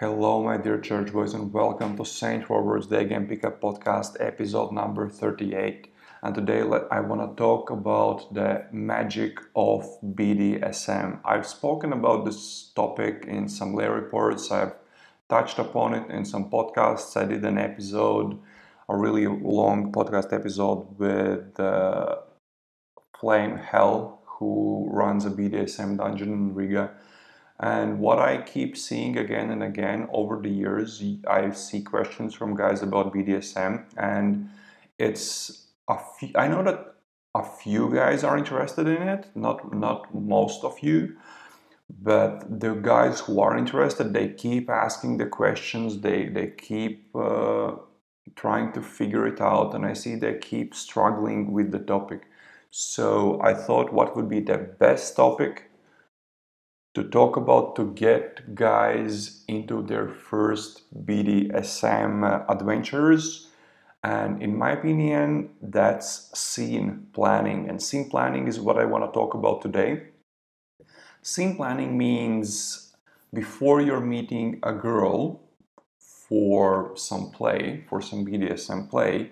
Hello, my dear church boys, and welcome to St. Robert's Day Game Pickup Podcast, episode number 38. And today I want to talk about the magic of BDSM. I've spoken about this topic in some lay reports, I've touched upon it in some podcasts. I did an episode, a really long podcast episode with uh, Flame Hell, who runs a BDSM dungeon in Riga and what I keep seeing again and again over the years, I see questions from guys about BDSM, and it's a few, I know that a few guys are interested in it, not not most of you, but the guys who are interested, they keep asking the questions, they they keep uh, trying to figure it out, and I see they keep struggling with the topic. So I thought, what would be the best topic to talk about to get guys into their first BDSM adventures. And in my opinion, that's scene planning. And scene planning is what I want to talk about today. Scene planning means before you're meeting a girl for some play, for some BDSM play,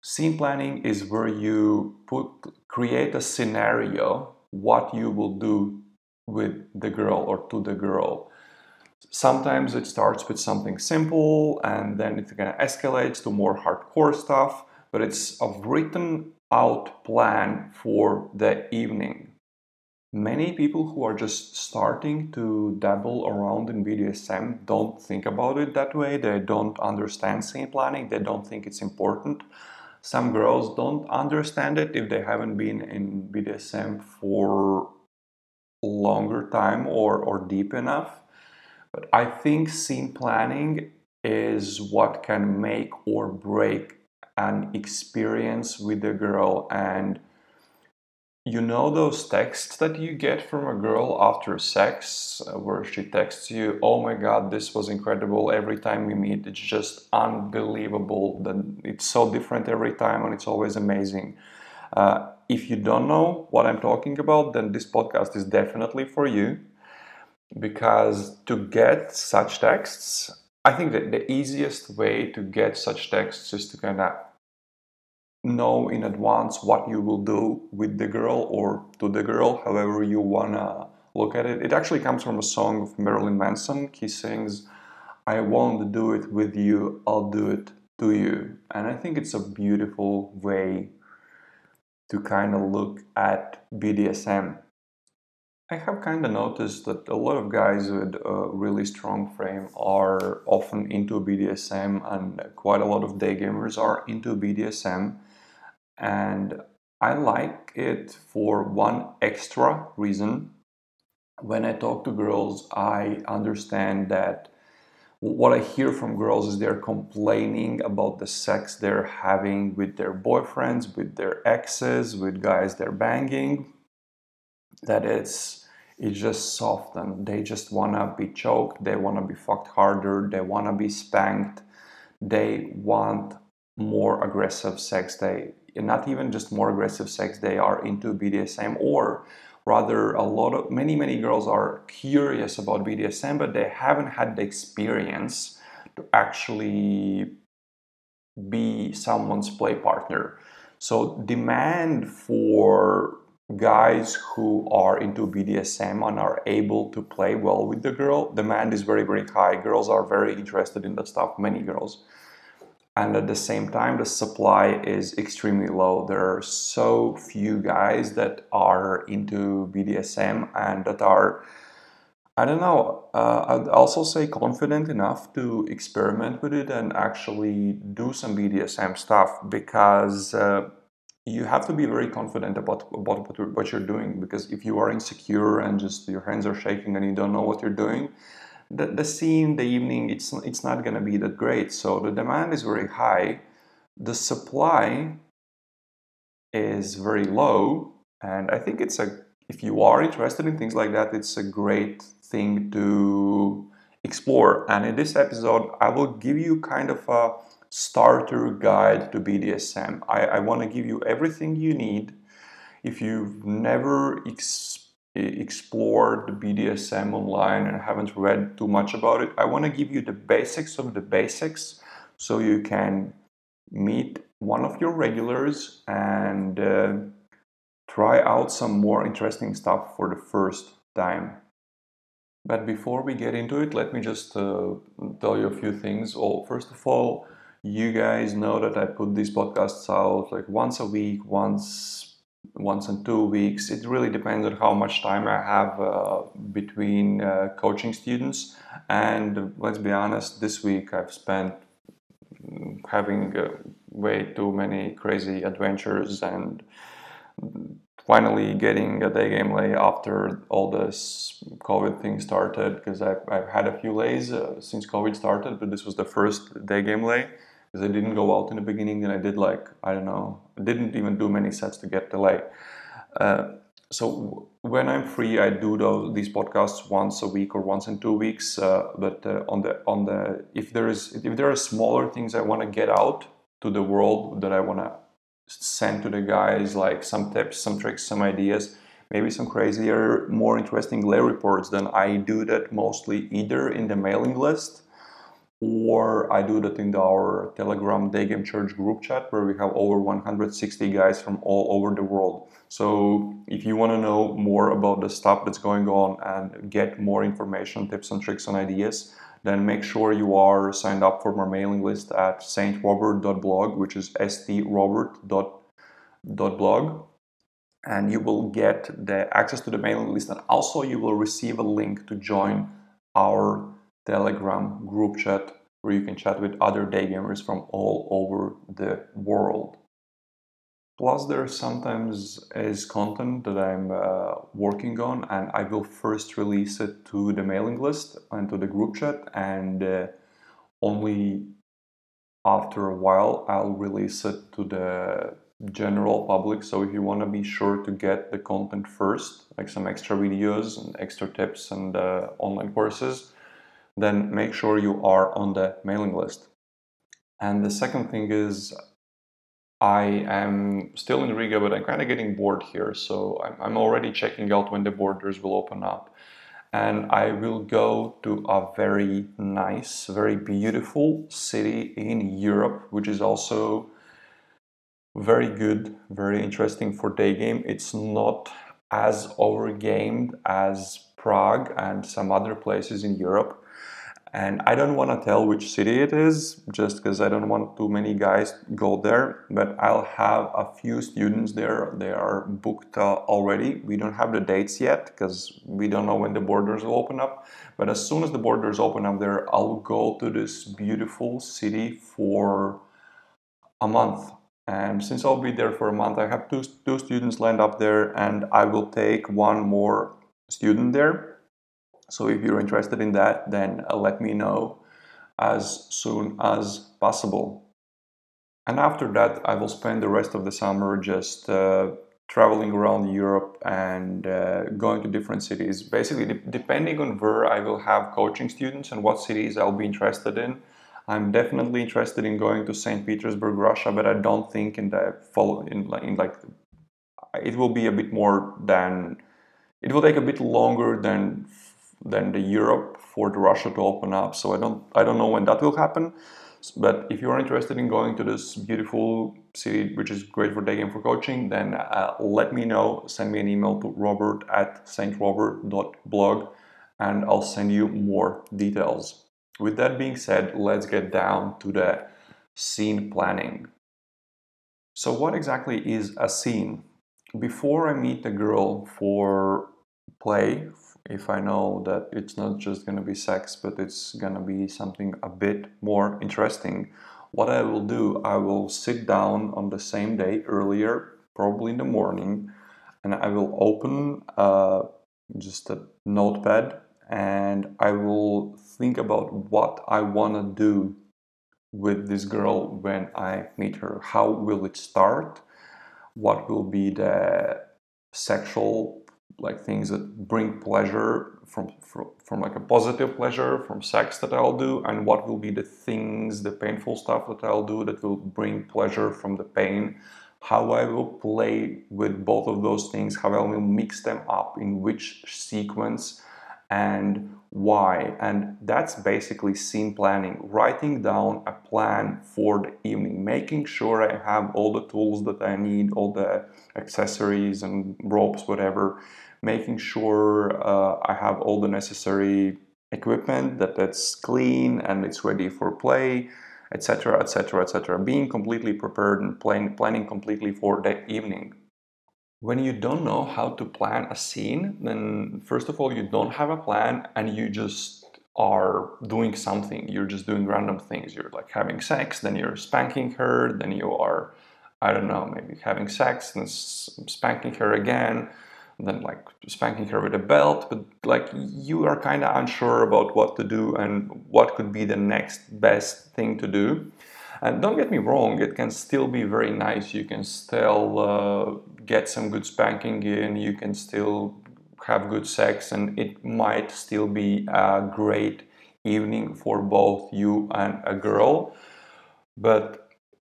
scene planning is where you put create a scenario what you will do with the girl or to the girl. Sometimes it starts with something simple and then it kind of escalates to more hardcore stuff, but it's a written out plan for the evening. Many people who are just starting to dabble around in BDSM don't think about it that way. They don't understand scene planning, they don't think it's important. Some girls don't understand it if they haven't been in BDSM for longer time or, or deep enough. But I think scene planning is what can make or break an experience with a girl. And you know those texts that you get from a girl after sex uh, where she texts you, Oh my god, this was incredible. Every time we meet, it's just unbelievable. That it's so different every time and it's always amazing. Uh, if you don't know what I'm talking about, then this podcast is definitely for you because to get such texts, I think that the easiest way to get such texts is to kind of know in advance what you will do with the girl or to the girl, however you wanna look at it. It actually comes from a song of Marilyn Manson. He sings, I won't do it with you, I'll do it to you. And I think it's a beautiful way to kind of look at BDSM. I have kind of noticed that a lot of guys with a really strong frame are often into BDSM, and quite a lot of day gamers are into BDSM. And I like it for one extra reason. When I talk to girls, I understand that what I hear from girls is they're complaining about the sex they're having with their boyfriends, with their exes, with guys they're banging. That it's it's just soft and they just wanna be choked, they wanna be fucked harder, they wanna be spanked, they want more aggressive sex. They not even just more aggressive sex, they are into BDSM or Rather, a lot of many many girls are curious about BDSM, but they haven't had the experience to actually be someone's play partner. So demand for guys who are into BDSM and are able to play well with the girl, demand is very very high. Girls are very interested in that stuff. Many girls and at the same time the supply is extremely low. There are so few guys that are into bdsm and that are i don't know uh, i'd also say confident enough to experiment with it and actually do some bdsm stuff because uh, you have to be very confident about, about what, what you're doing because if you are insecure and just your hands are shaking and you don't know what you're doing the, the scene, the evening, it's, it's not going to be that great. So the demand is very high, the supply is very low, and I think it's a if you are interested in things like that, it's a great thing to explore. And in this episode, I will give you kind of a starter guide to BDSM. I, I want to give you everything you need if you've never explored the BDSM online and haven't read too much about it, I want to give you the basics of the basics so you can meet one of your regulars and uh, try out some more interesting stuff for the first time. But before we get into it, let me just uh, tell you a few things. Well, first of all, you guys know that I put these podcasts out like once a week, once once in two weeks. It really depends on how much time I have uh, between uh, coaching students. And let's be honest, this week I've spent having uh, way too many crazy adventures and finally getting a day game lay after all this COVID thing started because I've, I've had a few lays uh, since COVID started, but this was the first day game lay because I didn't go out in the beginning and I did like, I don't know, I didn't even do many sets to get the lay. Uh, so when I'm free, I do those, these podcasts once a week or once in two weeks. Uh, but uh, on the on the if there is if there are smaller things I want to get out to the world that I want to send to the guys like some tips, some tricks, some ideas, maybe some crazier, more interesting lay reports, then I do that mostly either in the mailing list or I do that in our Telegram Day Game Church group chat where we have over 160 guys from all over the world. So if you want to know more about the stuff that's going on and get more information, tips and tricks and ideas, then make sure you are signed up for my mailing list at saintrobert.blog, which is strobert.blog. And you will get the access to the mailing list, and also you will receive a link to join our Telegram group chat where you can chat with other day gamers from all over the world. Plus, there sometimes is content that I'm uh, working on, and I will first release it to the mailing list and to the group chat, and uh, only after a while I'll release it to the general public. So, if you want to be sure to get the content first, like some extra videos and extra tips and uh, online courses, then make sure you are on the mailing list. And the second thing is I am still in Riga, but I'm kind of getting bored here. So I'm, already checking out when the borders will open up. And I will go to a very nice, very beautiful city in Europe, which is also very good, very interesting for day game. It's not as overgamed as Prague and some other places in Europe, and I don't want to tell which city it is just because I don't want too many guys go there. But I'll have a few students there. They are booked uh, already. We don't have the dates yet because we don't know when the borders will open up. But as soon as the borders open up there, I'll go to this beautiful city for a month. And since I'll be there for a month, I have two, two students lined up there, and I will take one more student there so if you're interested in that, then uh, let me know as soon as possible. And after that, I will spend the rest of the summer just uh, traveling around Europe and uh, going to different cities. Basically, de- depending on where I will have coaching students and what cities I'll be interested in. I'm definitely interested in going to St. Petersburg, Russia, but I don't think in the follow in, in like it will be a bit more than it will take a bit longer than than the Europe for the Russia to open up. So I don't I don't know when that will happen. But if you are interested in going to this beautiful city, which is great for day game for coaching, then uh, let me know. Send me an email to robert at saintrobert.blog and I'll send you more details. With that being said, let's get down to the scene planning. So, what exactly is a scene? Before I meet a girl for play, if I know that it's not just going to be sex, but it's going to be something a bit more interesting, what I will do, I will sit down on the same day earlier, probably in the morning, and I will open uh, just a notepad and I will think about what I want to do with this girl when I meet her. How will it start? What will be the sexual like things that bring pleasure from, from, from like a positive pleasure from sex that I'll do and what will be the things the painful stuff that I'll do that will bring pleasure from the pain how I will play with both of those things, how I will mix them up, in which sequence, and why. And that's basically scene planning, writing down a plan for the evening, making sure I have all the tools that I need, all the accessories and ropes, whatever, making sure uh, I have all the necessary equipment that it's clean and it's ready for play etc., etc., etc. Being completely prepared and plan, planning completely for the evening. When you don't know how to plan a scene, then first of all, you don't have a plan and you just are doing something. You're just doing random things. You're like having sex, then you're spanking her, then you are, I don't know, maybe having sex and spanking her again then like spanking her with a belt but like you are kind of unsure about what to do and what could be the next best thing to do. And don't get me wrong it can still be very nice. You can still uh, get some good spanking in. You can still have good sex and it might still be a great evening for both you and a girl. But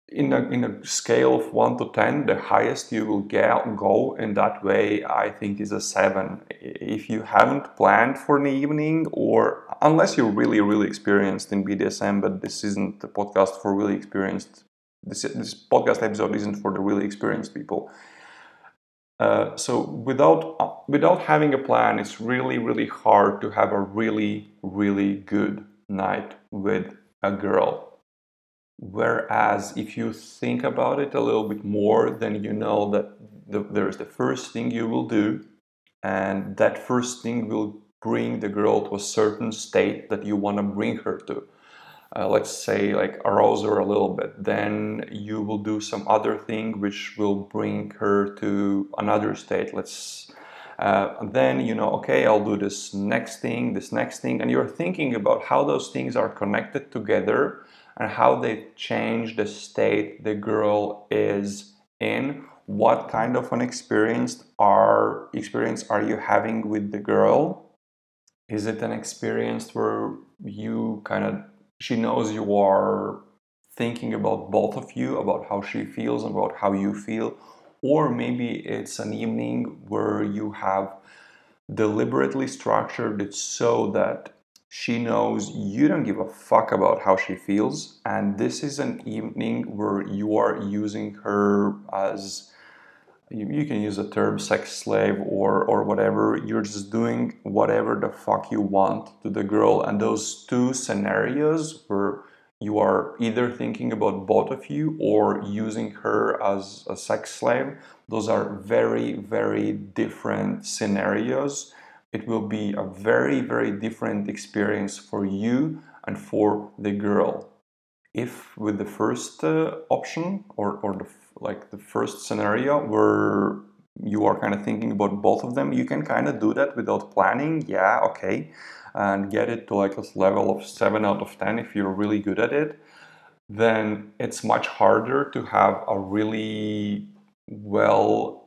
in a, in a scale of 1 to 10 the highest you will get, go in that way i think is a 7 if you haven't planned for an evening or unless you're really really experienced in bdsm but this isn't the podcast for really experienced this, this podcast episode isn't for the really experienced people. Uh, so without without having a plan it's really really hard to have a really really good night with a girl Whereas if you think about it a little bit more, then you know that the, there's the first thing you will do, and that first thing will bring the girl to a certain state that you want to bring her to. Uh, let's say like arouse her a little bit. Then you will do some other thing which will bring her to another state. Let's uh, then you know okay i'll do this next thing this next thing. And you're thinking about how those things are connected together and how they change the state the girl is in. What kind of an experience are experience are you having with the girl? Is it an experience where you kind of she knows you are thinking about both of you about how she feels about how you feel? Or maybe it's an evening where you have deliberately structured it so that she knows you don't give a fuck about how she feels, and this is an evening where you are using her as you, you can use the term sex slave or or whatever. You're just doing whatever the fuck you want to the girl, and those two scenarios where you are either thinking about both of you or using her as a sex slave. Those are very, very different scenarios it will be a very, very different experience for you and for the girl. If with the first uh, option or, or the, like the first scenario where you are kind of thinking about both of them, you can kind of do that without planning. Yeah, okay. And get it to like a level of 7 out of 10 if you're really good at it. Then it's much harder to have a really well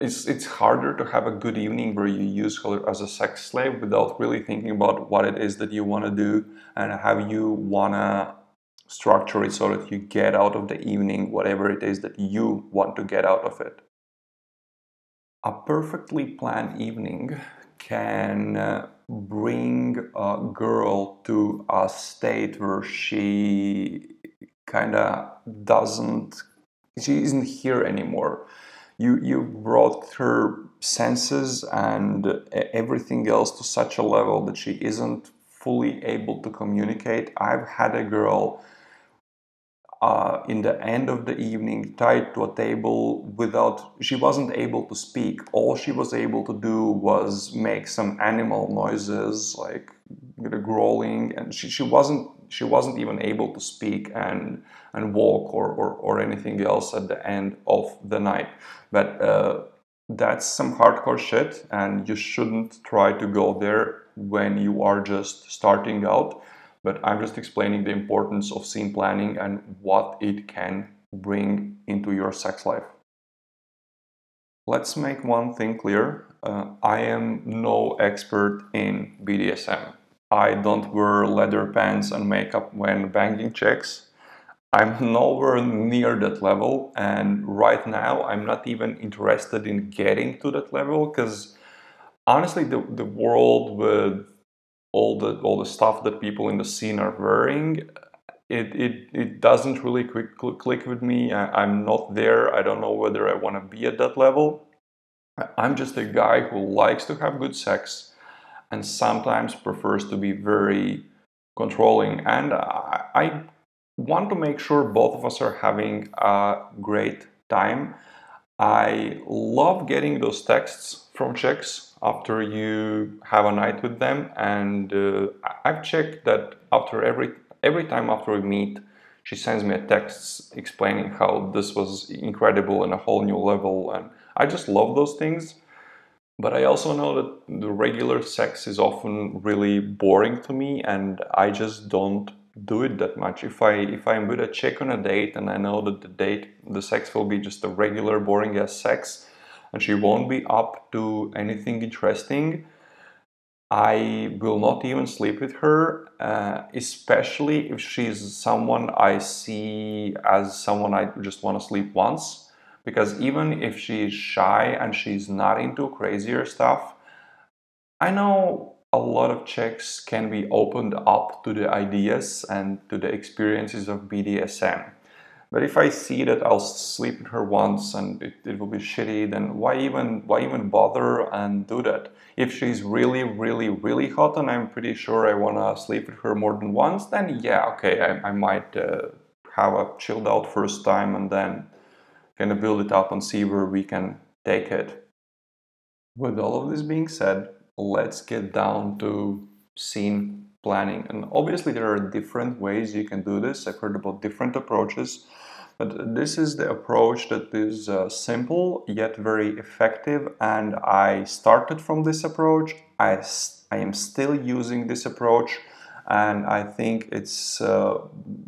it's it's harder to have a good evening where you use her as a sex slave without really thinking about what it is that you want to do and how you want to structure it so that you get out of the evening whatever it is that you want to get out of it. A perfectly planned evening can uh, bring a girl to a state where she kind of doesn't, she isn't here anymore you you brought her senses and everything else to such a level that she isn't fully able to communicate. I've had a girl uh, in the end of the evening tied to a table without she wasn't able to speak. All she was able to do was make some animal noises like growling and she, she wasn't she wasn't even able to speak and and walk or, or, or anything else at the end of the night. But uh, that's some hardcore shit and you shouldn't try to go there when you are just starting out but i'm just explaining the importance of scene planning and what it can bring into your sex life. Let's make one thing clear. Uh, i am no expert in bdsm I don't wear leather pants and makeup when banging chicks. I'm nowhere near that level, and right now I'm not even interested in getting to that level because honestly, the, the world with all the all the stuff that people in the scene are wearing, it it, it doesn't really quick, click with me. I, I'm not there. I don't know whether I want to be at that level. I'm just a guy who likes to have good sex and sometimes prefers to be very controlling. And I, I want to make sure both of us are having a great time. I love getting those texts from chicks after you have a night with them, and uh, I've checked that after every every time after we meet, she sends me a text explaining how this was incredible and a whole new level, and I just love those things. But I also know that the regular sex is often really boring to me, and I just don't do it that much. If I if I'm with a chick on a date and I know that the date the sex will be just a regular boring ass sex and she won't be up to anything interesting, I will not even sleep with her, uh, especially if she's someone I see as someone I just want to sleep once. Because even if she's shy and she's not into crazier stuff, I know a lot of chicks can be opened up to the ideas and to the experiences of BDSM. But if I see that I'll sleep with her once and it, it will be shitty, then why even why even bother and do that? If she's really, really, really hot and I'm pretty sure I wanna sleep with her more than once, then yeah, okay, I, I might uh, have a chilled out first time and then kind of build it up and see where we can take it. With all of this being said, let's get down to scene planning. And obviously, there are different ways you can do this. I've heard about different approaches, but this is the approach that is uh, simple yet very effective. And I started from this approach. I, I am still using this approach. And I think it's uh,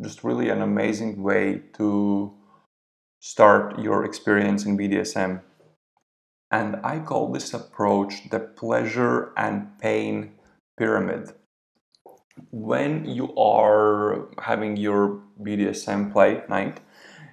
just really an amazing way to start your experience in BDSM. And I call this approach the pleasure and pain pyramid. When you are having your BDSM play night,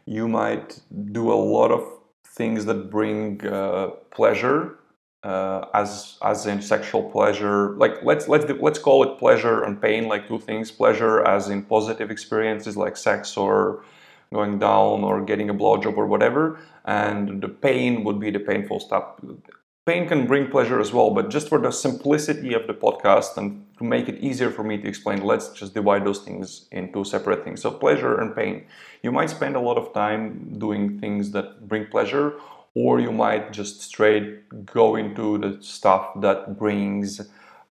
you might do a lot of things that bring uh, pleasure uh, as as in sexual pleasure like let's let's let's call it pleasure and pain like two things pleasure as in positive experiences like sex or going down or getting a blowjob or whatever, and the pain would be the painful stuff. Pain can bring pleasure as well, but just for the simplicity of the podcast and to make it easier for me to explain, let's just divide those things into separate things. So, pleasure and pain. You might spend a lot of time doing things that bring pleasure, or you might just straight go into the stuff that brings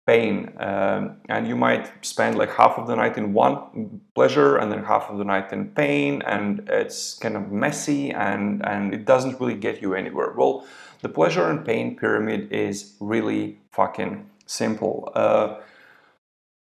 pain um, and you might spend like half of the night in one pleasure and then half of the night in pain and it's kind of messy and and it doesn't really get you anywhere well the pleasure and pain pyramid is really fucking simple uh,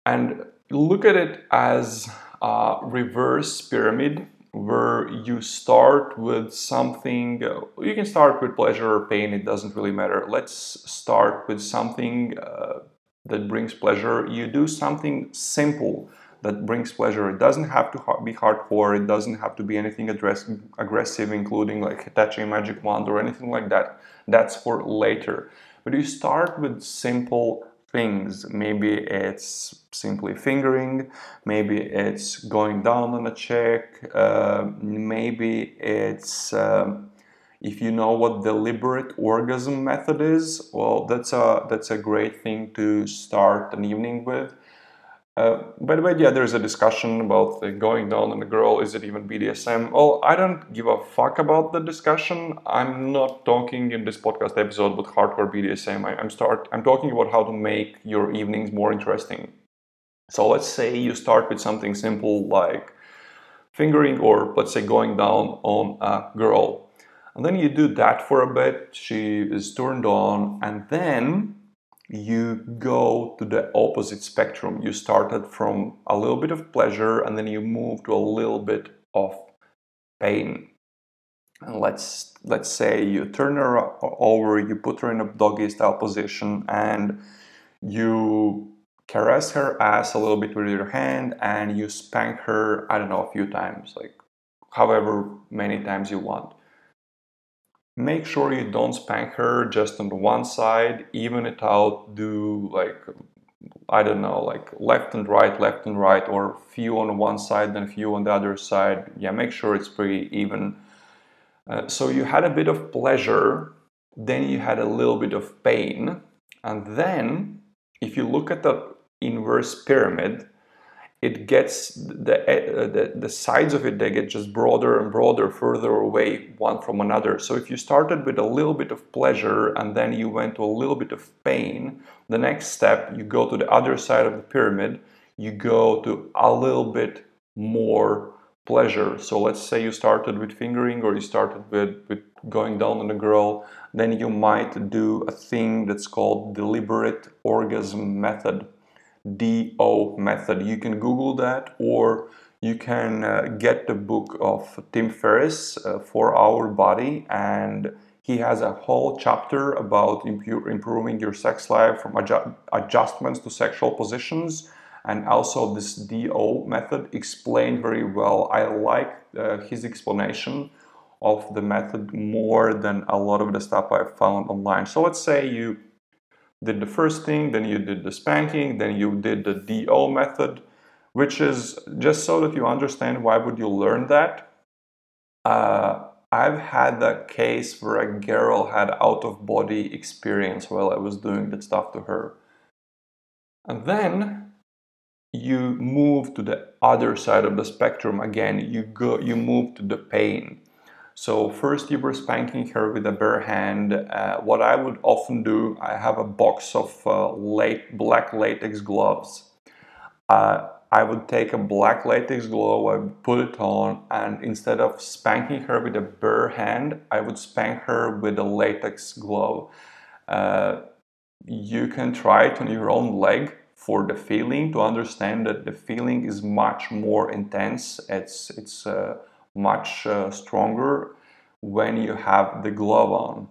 and look at it as a reverse pyramid where you start with something you can start with pleasure or pain it doesn't really matter let's start with something uh, that brings pleasure, you do something simple that brings pleasure. It doesn't have to be hardcore, it doesn't have to be anything aggressive, including like attaching a magic wand or anything like that. That's for later. But you start with simple things. Maybe it's simply fingering, maybe it's going down on a check, uh, maybe it's. Uh, if you know what deliberate orgasm method is, well, that's a that's a great thing to start an evening with. Uh, by the way, yeah, there's a discussion about going down on a girl. Is it even BDSM? Well, I don't give a fuck about the discussion. I'm not talking in this podcast episode about hardcore BDSM. I, I'm start. I'm talking about how to make your evenings more interesting. So let's say you start with something simple like fingering, or let's say going down on a girl and then you do that for a bit, she is turned on, and then you go to the opposite spectrum. You started from a little bit of pleasure and then you move to a little bit of pain. And let's let's say you turn her over, you put her in a doggy style position, and you caress her ass a little bit with your hand, and you spank her. I don't know a few times, like however many times you want. Make sure you don't spank her just on one side, even it out, do like I don't know, like left and right, left and right, or few on one side, then few on the other side. Yeah, make sure it's pretty even. Uh, so you had a bit of pleasure, then you had a little bit of pain, and then if you look at the inverse pyramid, it gets the, uh, the, the sides of it they get just broader and broader further away one from another. So if you started with a little bit of pleasure and then you went to a little bit of pain the next step you go to the other side of the pyramid you go to a little bit more pleasure. So let's say you started with fingering or you started with, with going down on a girl then you might do a thing that's called deliberate orgasm method DO method. You can Google that or you can uh, get the book of Tim Ferriss, uh, 4-Hour Body, and he has a whole chapter about impu- improving your sex life from adju- adjustments to sexual positions. And also, this DO method explained very well. I like uh, his explanation of the method more than a lot of the stuff I found online. So, let's say you did the first thing, then you did the spanking, then you did the DO method, which is just so that you understand why would you learn that. Uh, I've had a case where a girl had out of body experience while I was doing that stuff to her. And then you move to the other side of the spectrum again. You go you move to the pain. So first you were spanking her with a bare hand. Uh, what I would often do, I have a box of uh, late, black latex gloves. Uh, I would take a black latex glove, I would put it on, and instead of spanking her with a bare hand, I would spank her with a latex glove. Uh, you can try it on your own leg for the feeling to understand that the feeling is much more intense. It's it's uh, much uh, stronger when you have the glove on.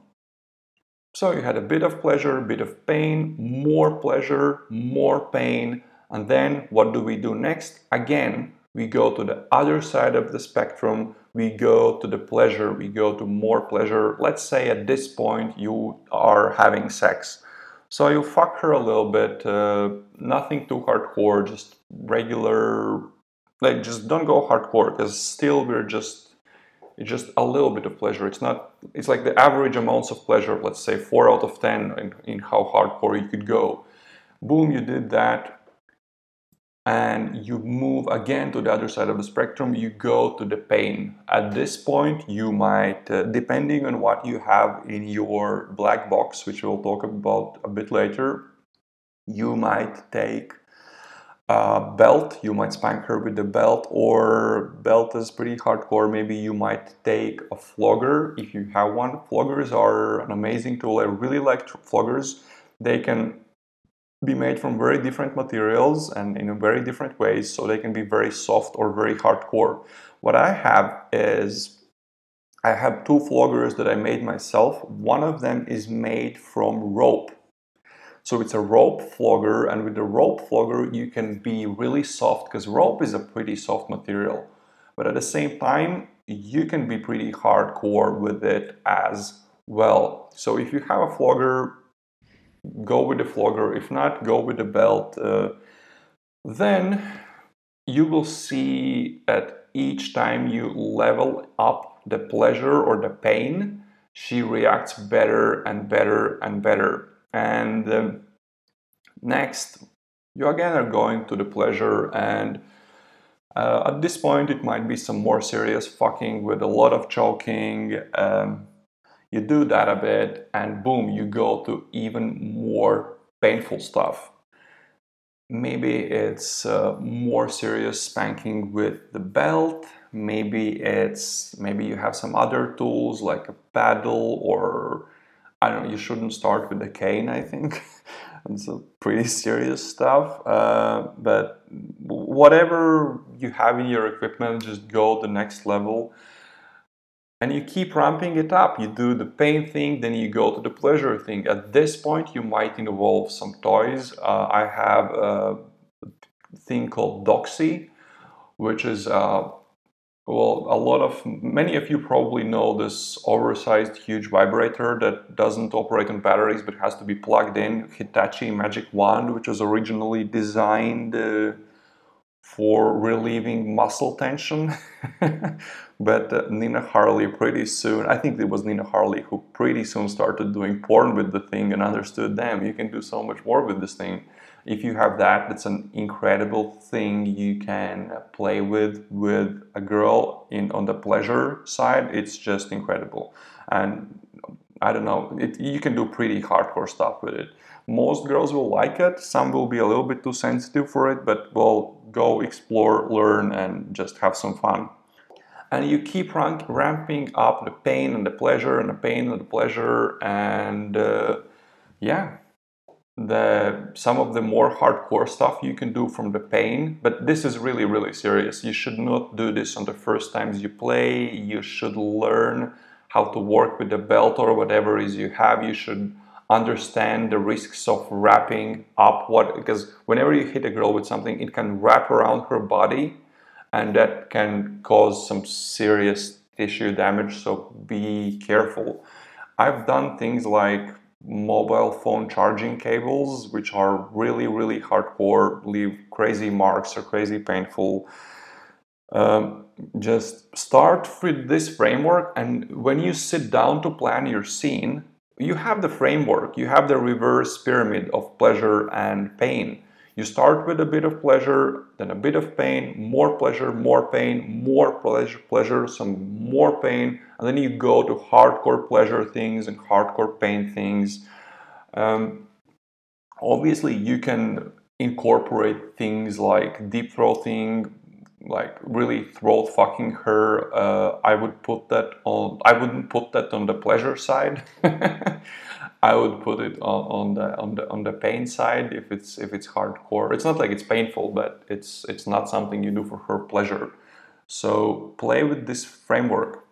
So you had a bit of pleasure, a bit of pain, more pleasure, more pain, and then what do we do next? Again, we go to the other side of the spectrum, we go to the pleasure, we go to more pleasure. Let's say at this point you are having sex. So you fuck her a little bit, uh, nothing too hardcore, just regular like just don't go hardcore because still we're just it's just a little bit of pleasure. It's not it's like the average amounts of pleasure let's say 4 out of 10 in, in how hardcore you could go. Boom you did that and you move again to the other side of the spectrum. You go to the pain. At this point you might uh, depending on what you have in your black box which we'll talk about a bit later you might take uh, belt, you might spank her with the belt, or belt is pretty hardcore. Maybe you might take a flogger if you have one. Floggers are an amazing tool. I really like floggers. They can be made from very different materials and in very different ways, so they can be very soft or very hardcore. What I have is I have two floggers that I made myself. One of them is made from rope so it's a rope flogger, and with the rope flogger, you can be really soft because rope is a pretty soft material. But at the same time, you can be pretty hardcore with it as well. So if you have a flogger, go with the flogger. If not, go with the belt. Uh, then you will see that each time you level up the pleasure or the pain, she reacts better and better and better. And um, next, you again are going to the pleasure, and uh, at this point, it might be some more serious fucking with a lot of choking. Um, you do that a bit, and boom, you go to even more painful stuff. Maybe it's uh, more serious spanking with the belt. Maybe it's maybe you have some other tools like a paddle or I don't know, you shouldn't start with the cane, I think. it's a pretty serious stuff. Uh, but whatever you have in your equipment, just go the next level. And you keep ramping it up. You do the pain thing, then you go to the pleasure thing. At this point, you might involve some toys. Uh, I have a thing called Doxy, which is uh, well, a lot of many of you probably know this oversized huge vibrator that doesn't operate on batteries but has to be plugged in. Hitachi Magic Wand, which was originally designed uh, for relieving muscle tension. but uh, Nina Hartley pretty soon, I think it was Nina Hartley who pretty soon started doing porn with the thing and understood, damn, you can do so much more with this thing if you have that that's an incredible thing you can play with with a girl in on the pleasure side. It's just incredible. And i don't know it, you can do pretty hardcore stuff with it. Most girls will like it. Some will be a little bit too sensitive for it but will go explore learn and just have some fun. And you keep rank, ramping up the pain and the pleasure and the pain and the pleasure and uh, yeah the some of the more hardcore stuff you can do from the pain but this is really really serious. You should not do this on the first times you play. You should learn how to work with the belt or whatever is you have. You should understand the risks of wrapping up what because whenever you hit a girl with something it can wrap around her body and that can cause some serious tissue damage so be careful. I've done things like mobile phone charging cables, which are really, really hardcore, leave crazy marks or crazy painful. Um, just start with this framework, and when you sit down to plan your scene, you have the framework, you have the reverse pyramid of pleasure and pain. You start with a bit of pleasure, then a bit of pain, more pleasure, more pain, more pleasure, pleasure, some more pain, and then you go to hardcore pleasure things and hardcore pain things. Um, obviously, you can incorporate things like deep throating, like really throat fucking her. Uh, I would put that on. I wouldn't put that on the pleasure side. I would put it on, on, the on the on the pain side if it's if it's hardcore. It's not like it's painful, but it's it's not something you do for her pleasure. So play with this framework.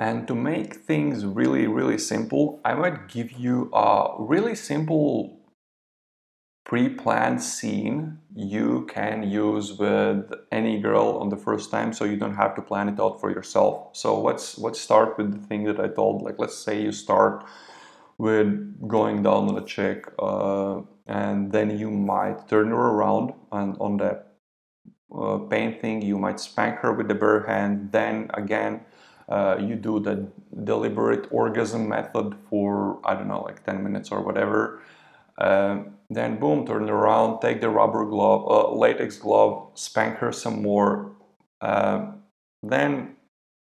And to make things really, really simple, I might give you a really simple pre-planned scene you can use with any girl on the first time so you don't have to plan it out for yourself so let's let's start with the thing that i told like let's say you start with going down on a chick uh, and then you might turn her around and on the uh, pain thing you might spank her with the bare hand. Then again uh, you do the deliberate orgasm method for i don't know like 10 minutes or whatever. Uh, then boom turn around take the rubber glove uh, latex glove spank her some more. Uh, then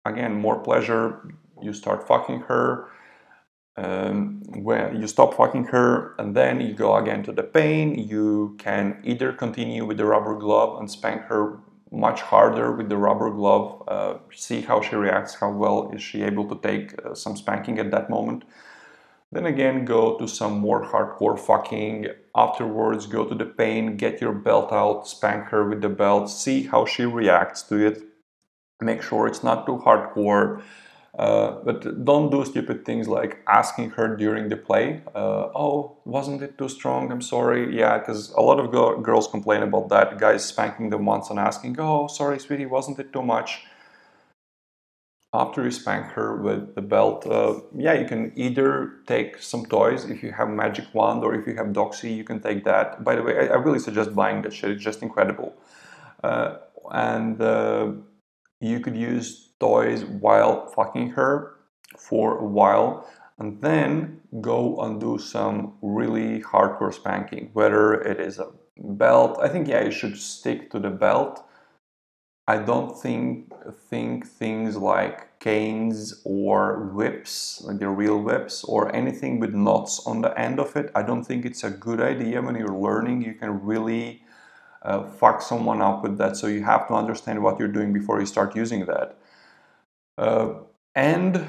again more pleasure you start fucking her um, when you stop fucking her and then you go again to the pain. You can either continue with the rubber glove and spank her much harder with the rubber glove uh, see how she reacts how well is she able to take uh, some spanking at that moment. Then again go to some more hardcore fucking. Afterwards go to the pain get your belt out spank her with the belt see how she reacts to it. Make sure it's not too hardcore uh, but don't do stupid things like asking her during the play, uh, oh, wasn't it too strong? I'm sorry. Yeah, because a lot of go- girls complain about that. Guys spanking them once and asking, oh, sorry, sweetie, wasn't it too much? After you spank her with the belt, uh, yeah, you can either take some toys if you have Magic Wand or if you have Doxy, you can take that. By the way, I, I really suggest buying that shit, it's just incredible. Uh, and uh, you could use toys while fucking her for a while and then go and do some really hardcore spanking whether it is a belt i think yeah you should stick to the belt i don't think think things like canes or whips like the real whips or anything with knots on the end of it i don't think it's a good idea when you're learning you can really uh, fuck someone up with that. So you have to understand what you're doing before you start using that. Uh, and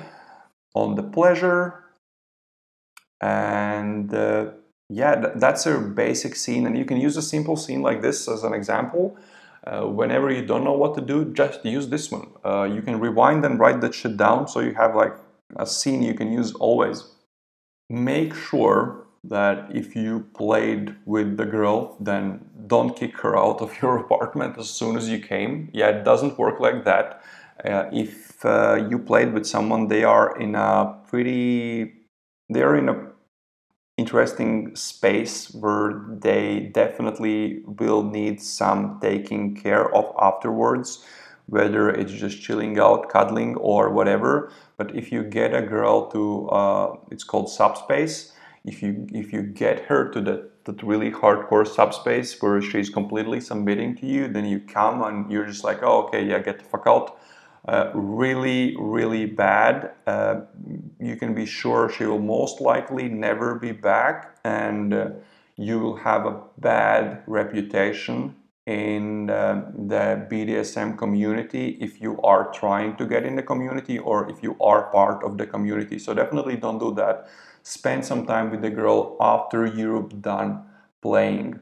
on the pleasure, and uh, yeah, th- that's a basic scene. And you can use a simple scene like this as an example. Uh, whenever you don't know what to do, just use this one. Uh, you can rewind and write that shit down so you have like a scene you can use always. Make sure that if you played with the girl, then don't kick her out of your apartment as soon as you came. Yeah, it doesn't work like that. Uh, if uh, you played with someone, they are in a pretty, they are in a interesting space where they definitely will need some taking care of afterwards whether it's just chilling out cuddling or whatever. But if you get a girl to uh, it's called subspace if you if you get her to that that really hardcore subspace where she's completely submitting to you then you come and you're just like oh okay yeah get the fuck out uh, really, really bad. Uh, you can be sure she will most likely never be back, and uh, you will have a bad reputation in uh, the BDSM community if you are trying to get in the community or if you are part of the community. So, definitely don't do that. Spend some time with the girl after you've done playing.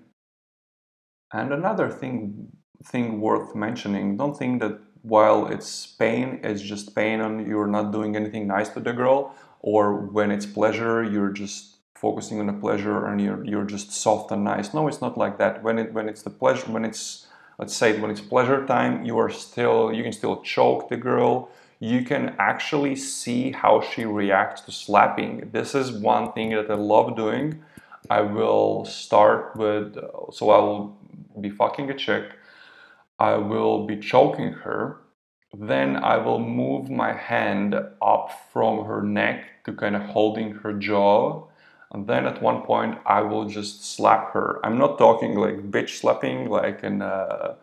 And another thing thing worth mentioning don't think that while it's pain, it's just pain and you're not doing anything nice to the girl, or when it's pleasure, you're just focusing on the pleasure and you're you're just soft and nice. No, it's not like that. When it when it's the pleasure, when it's let's say when it's pleasure time, you are still you can still choke the girl. You can actually see how she reacts to slapping. This is one thing that I love doing. I will start with so I'll be fucking a chick I will be choking her. Then I will move my hand up from her neck to kind of holding her jaw. And then at one point, I will just slap her. I'm not talking like bitch slapping, like in uh,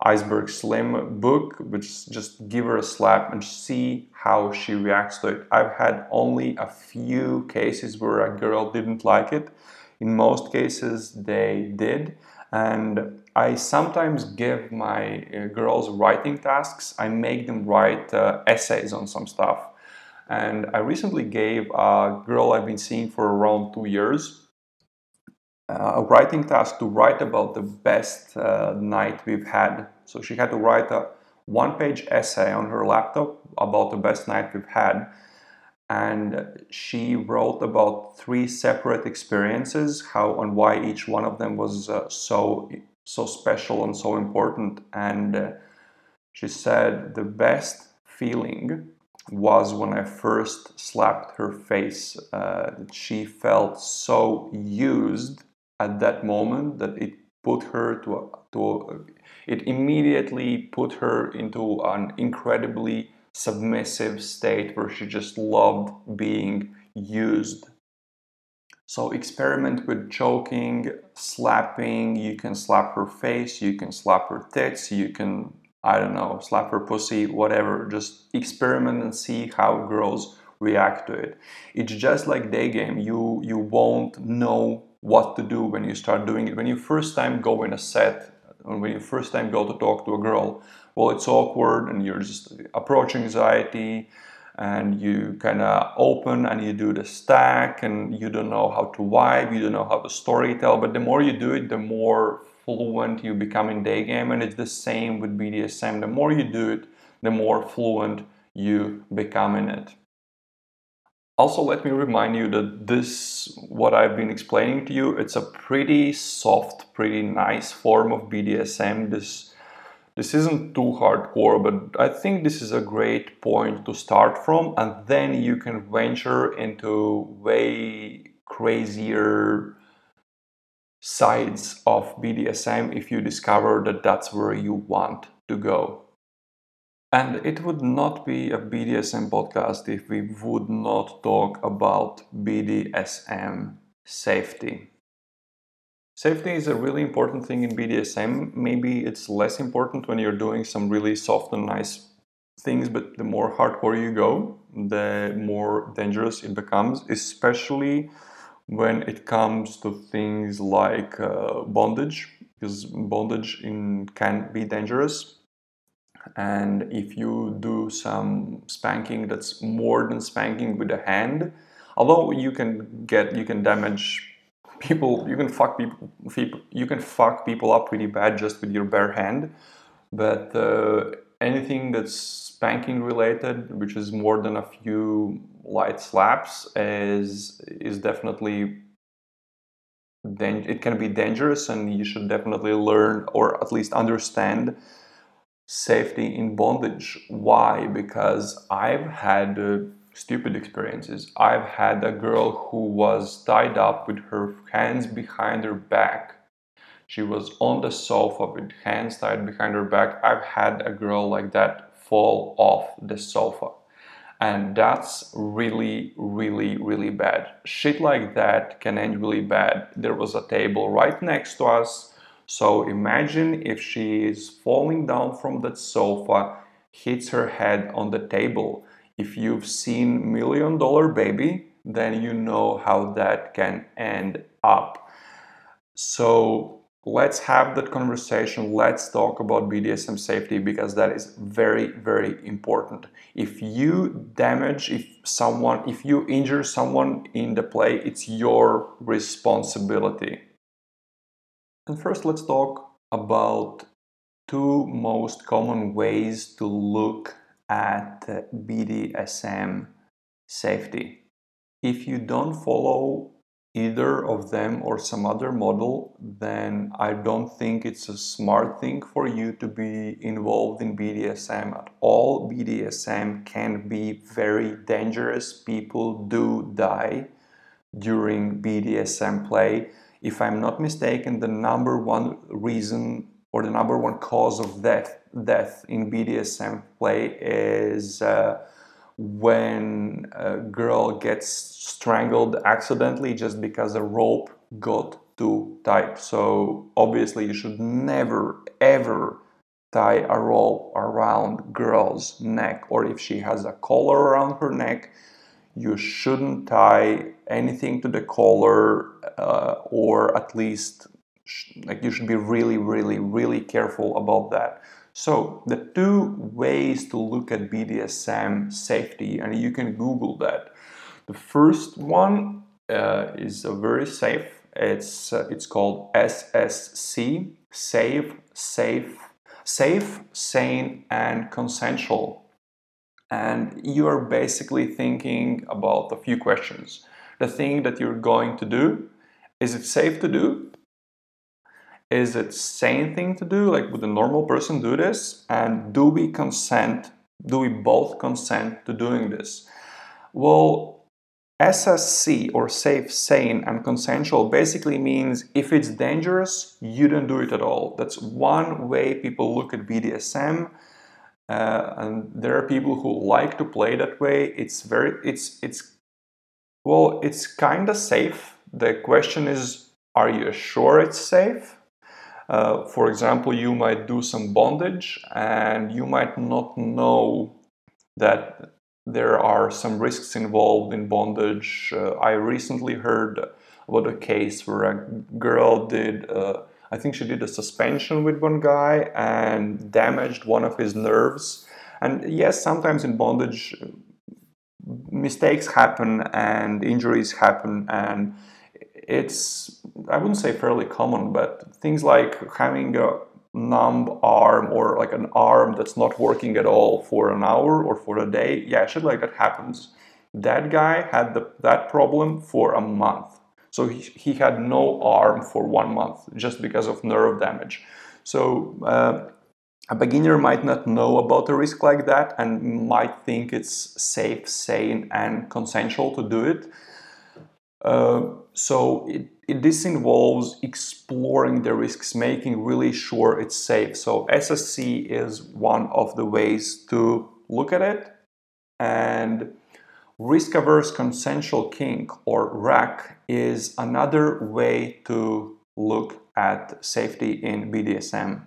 Iceberg Slim book, but just give her a slap and see how she reacts to it. I've had only a few cases where a girl didn't like it. In most cases, they did. And I sometimes give my uh, girls writing tasks. I make them write uh, essays on some stuff. And I recently gave a girl I've been seeing for around two years uh, a writing task to write about the best night we've had. So she had to write a one page essay on her laptop about the best night we've had. And she wrote about three separate experiences, how and why each one of them was uh, so so special and so important. And uh, she said the best feeling was when I first slapped her face. Uh, she felt so used at that moment that it put her to to it immediately put her into an incredibly submissive state where she just loved being used so experiment with choking, slapping. You can slap her face, you can slap her tits, you can, I don't know, slap her pussy, whatever. Just experiment and see how girls react to it. It's just like day game. You you won't know what to do when you start doing it. When you first time go in a set, when you first time go to talk to a girl, well, it's awkward and you're just approach anxiety and you kind of open and you do the stack and you don't know how to vibe, you don't know how to story tell, but the more you do it, the more fluent you become in day game and it's the same with BDSM. The more you do it, the more fluent you become in it. Also, let me remind you that this, what I've been explaining to you, it's a pretty soft, pretty nice form of BDSM. This this isn't too hardcore, but I think this is a great point to start from, and then you can venture into way crazier sides of BDSM if you discover that that's where you want to go. And it would not be a BDSM podcast if we would not talk about BDSM safety. Safety is a really important thing in BDSM. Maybe it's less important when you're doing some really soft and nice things, but the more hardcore you go, the more dangerous it becomes, especially when it comes to things like uh, bondage, because bondage in, can be dangerous. And if you do some spanking that's more than spanking with a hand, although you can get, you can damage people you can fuck people, you can fuck people up pretty bad just with your bare hand but uh, anything that's spanking related which is more than a few light slaps is is definitely then it can be dangerous and you should definitely learn or at least understand safety in bondage. Why? Because i've had uh, stupid experiences. I've had a girl who was tied up with her hands behind her back. She was on the sofa with hands tied behind her back. I've had a girl like that fall off the sofa. And that's really really really bad. Shit like that can end really bad. There was a table right next to us. So imagine if she is falling down from that sofa hits her head on the table if you've seen million dollar baby then you know how that can end up. So let's have that conversation. Let's talk about bdsm safety because that is very very important. If you damage if someone if you injure someone in the play it's your responsibility. And first let's talk about two most common ways to look at bdsm safety if you don't follow either of them or some other model, then I don't think it's a smart thing for you to be involved in BDSM at all. BDSM can be very dangerous. People do die during BDSM play. If I'm not mistaken, the number one reason or the number one cause of death death in BDSM play is uh, when a girl gets strangled accidentally just because a rope got too tight. So obviously you should never ever tie a rope around girl's neck or if she has a collar around her neck you shouldn't tie anything to the collar uh, or at least like you should be really really really careful about that so the two ways to look at BDSM safety, and you can Google that. The first one uh, is very safe. It's uh, it's called SSC, safe, safe, safe, sane, and consensual. And you are basically thinking about a few questions. The thing that you're going to do, is it safe to do? Is it sane thing to do? Like would a normal person do this? And do we consent do we both consent to doing this? Well ssc or safe sane and consensual basically means if it's dangerous you don't do it at all. That's one way people look at bdsm uh, and there are people who like to play that way. It's very it's it's well it's kind of safe. The question is are you sure it's safe uh, for example, you might do some bondage and you might not know that there are some risks involved in bondage. Uh, I recently heard about a case where a girl did, uh, I think she did a suspension with one guy and damaged one of his nerves. And yes, sometimes in bondage, mistakes happen and injuries happen, and it's I wouldn't say fairly common, but things like having a numb arm or like an arm that's not working at all for an hour or for a day, yeah, shit like that happens. That guy had the, that problem for a month. So he, he had no arm for one month just because of nerve damage. So uh, a beginner might not know about a risk like that and might think it's safe, sane, and consensual to do it. Uh, so it, it, this involves exploring the risks, making really sure it's safe. So SSC is one of the ways to look at it, and risk-averse consensual kink or RAC is another way to look at safety in BDSM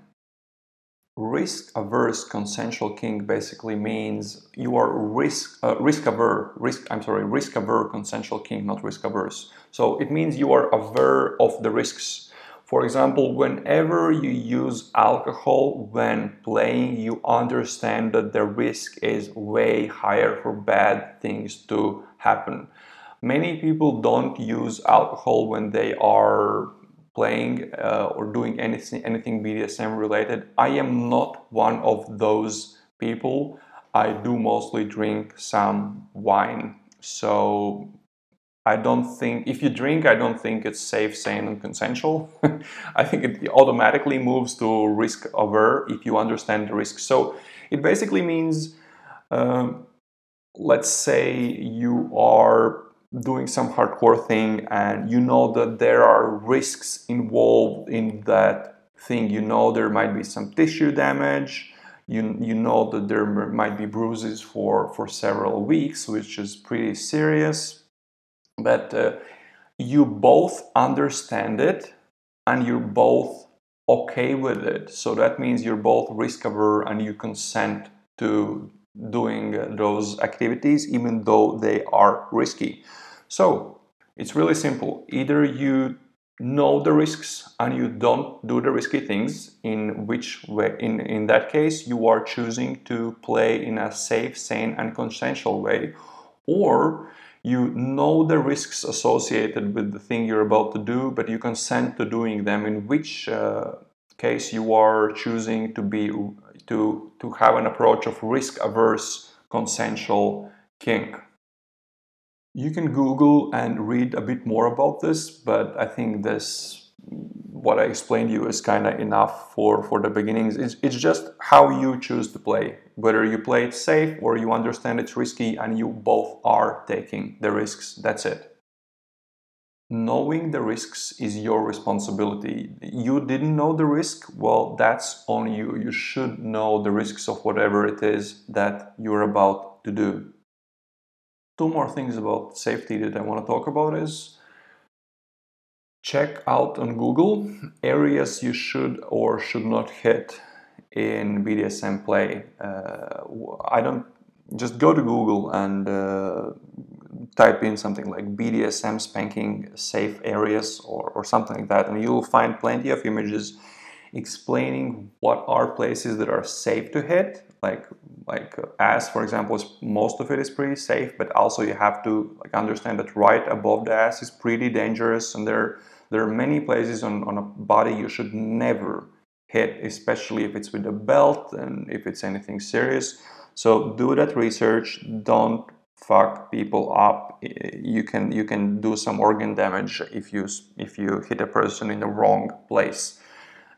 risk averse consensual kink basically means you are risk uh, risk averse risk i'm sorry risk averse consensual kink not risk averse so it means you are aware of the risks. For example whenever you use alcohol when playing you understand that the risk is way higher for bad things to happen. Many people don't use alcohol when they are playing uh, or doing anything anything BDSM related. I am not one of those people. I do mostly drink some wine. So I don't think if you drink, I don't think it's safe, sane, and consensual. I think it automatically moves to risk aver if you understand the risk. So it basically means, um, let's say you are doing some hardcore thing and you know that there are risks involved in that thing. You know there might be some tissue damage. You, you know that there might be bruises for, for several weeks, which is pretty serious but uh, you both understand it and you're both okay with it. So that means you're both risk aware and you consent to doing those activities even though they are risky. So it's really simple. Either you know the risks and you don't do the risky things in which way in, in that case you are choosing to play in a safe sane and consensual way or you know the risks associated with the thing you're about to do, but you consent to doing them. In which uh, case you are choosing to be to to have an approach of risk averse consensual kink. You can Google and read a bit more about this, but I think this what I explained to you is kind of enough for, for the beginnings. It's, it's just how you choose to play. Whether you play it safe or you understand it's risky and you both are taking the risks. That's it. Knowing the risks is your responsibility. You didn't know the risk, well, that's on you. You should know the risks of whatever it is that you're about to do. Two more things about safety that I want to talk about is check out on Google areas you should or should not hit in BDSM play. Uh, I don't just go to Google and uh, type in something like BDSM spanking safe areas or, or something like that, and you'll find plenty of images explaining what are places that are safe to hit. Like like uh, ass, for example, is most of it is pretty safe, but also you have to like understand that right above the ass is pretty dangerous, and there there are many places on, on a body you should never hit, especially if it's with a belt and if it's anything serious. So do that research. Don't fuck people up. You can you can do some organ damage if you if you hit a person in the wrong place.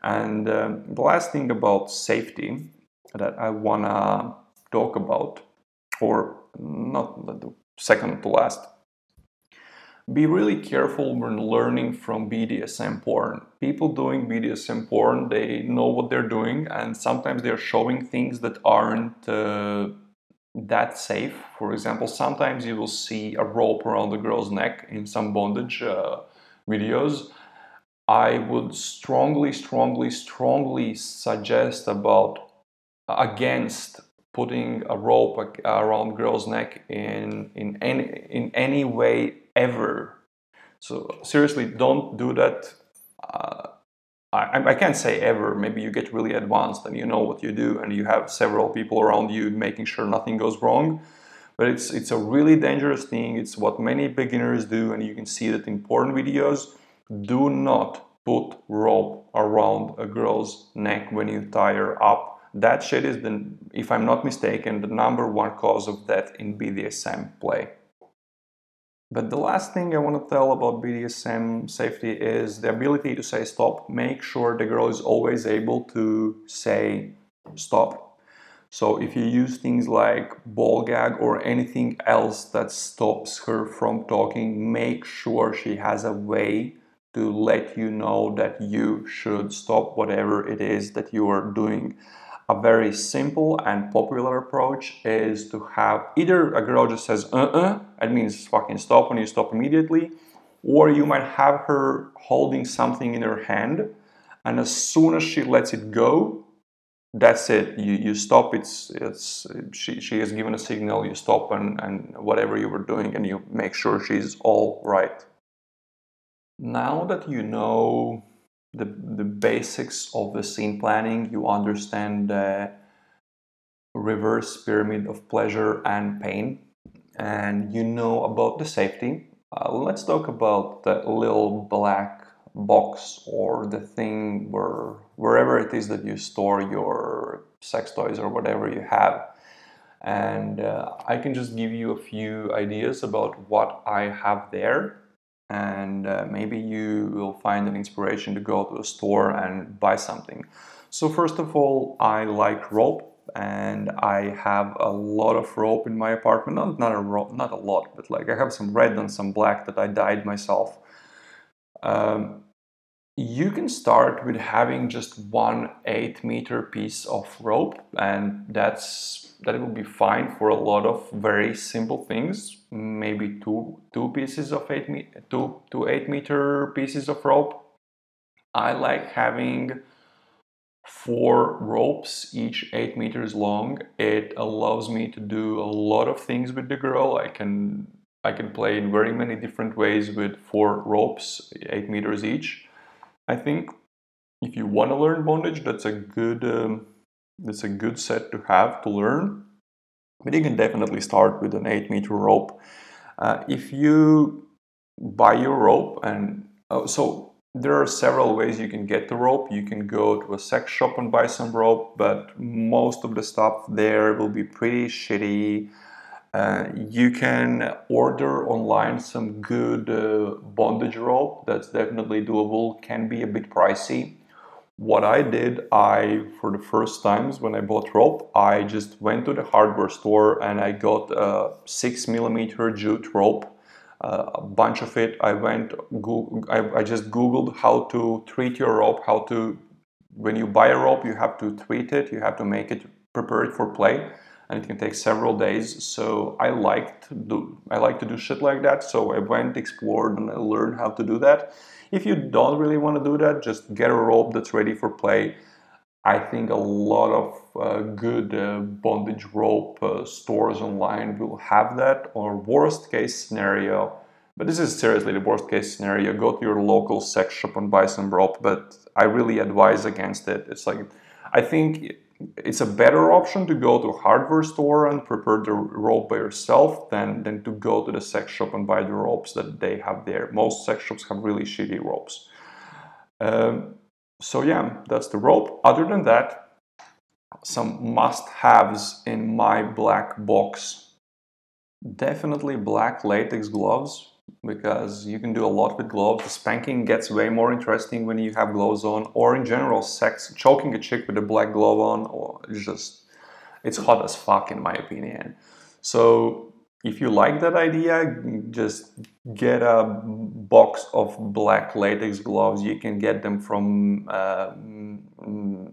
And um, the last thing about safety that I wanna talk about, or not the second to last, be really careful when learning from BDSM porn. People doing BDSM porn, they know what they're doing, and sometimes they're showing things that aren't uh, that safe. For example, sometimes you will see a rope around the girl's neck in some bondage uh, videos. I would strongly, strongly, strongly suggest about against putting a rope around girl's neck in in any in any way ever. So seriously, don't do that. I, I can't say ever. Maybe you get really advanced and you know what you do, and you have several people around you making sure nothing goes wrong. But it's it's a really dangerous thing. It's what many beginners do, and you can see that in porn videos. Do not put rope around a girl's neck when you tie her up. That shit is the, if I'm not mistaken, the number one cause of death in BDSM play. But the last thing I want to tell about BDSM safety is the ability to say stop. Make sure the girl is always able to say stop. So if you use things like ball gag or anything else that stops her from talking, make sure she has a way to let you know that you should stop whatever it is that you are doing a very simple and popular approach is to have either a girl just says uh-uh, that means fucking stop and you stop immediately, or you might have her holding something in her hand, and as soon as she lets it go, that's it. You, you stop. It's it's she, she has given a signal. You stop and, and whatever you were doing, and you make sure she's all right. Now that you know the, the basics of the scene planning, you understand the reverse pyramid of pleasure and pain, and you know about the safety. Uh, let's talk about the little black box or the thing where wherever it is that you store your sex toys or whatever you have. and uh, I can just give you a few ideas about what I have there. And uh, maybe you will find an inspiration to go to a store and buy something. So, first of all, I like rope and I have a lot of rope in my apartment. Not, not a rope, not a lot, but like I have some red and some black that I dyed myself. Um, you can start with having just one eight meter piece of rope, and that's that will be fine for a lot of very simple things. Maybe two two pieces of eight me- two to eight meter pieces of rope. I like having four ropes, each eight meters long. It allows me to do a lot of things with the girl. I can I can play in very many different ways with four ropes, eight meters each. I think if you want to learn bondage, that's a good um, that's a good set to have to learn. But you can definitely start with an eight meter rope. Uh, if you buy your rope and uh, so there are several ways you can get the rope. You can go to a sex shop and buy some rope, but most of the stuff there will be pretty shitty. Uh, you can order online some good uh, bondage rope. That's definitely doable. Can be a bit pricey. What I did, I for the first times when I bought rope, I just went to the hardware store and I got a six millimeter jute rope uh, a bunch of it. I went, I, I just Googled how to treat your rope, how to, when you buy a rope, you have to treat it, you have to make it, prepare it for play, and it can take several days. So I liked do, I like to do shit like that. So I went, explored, and I learned how to do that. If you don't really want to do that, just get a rope that's ready for play. I think a lot of uh, good uh, bondage rope uh, stores online will have that, or worst case scenario. But this is seriously the worst case scenario. Go to your local sex shop and buy some rope, but I really advise against it. It's like, I think it's a better option to go to a hardware store and prepare the rope by yourself than, than to go to the sex shop and buy the ropes that they have there. Most sex shops have really shitty ropes. Um, so yeah, that's the rope. Other than that, some must-haves in my black box. Definitely black latex gloves because you can do a lot with gloves. The spanking gets way more interesting when you have gloves on, or in general, sex choking a chick with a black glove on, or just it's hot as fuck in my opinion. So if you like that idea, just get a box of black latex gloves. You can get them from uh,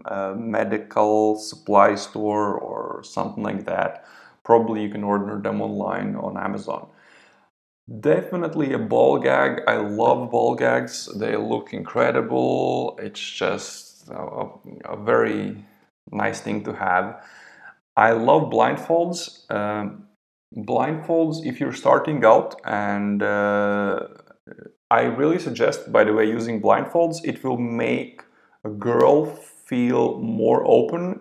a medical supply store or something like that. Probably you can order them online on Amazon. Definitely a ball gag. I love ball gags. They look incredible. It's just a, a very nice thing to have. I love blindfolds. Um, blindfolds if you're starting out and uh, i really suggest by the way using blindfolds it will make a girl feel more open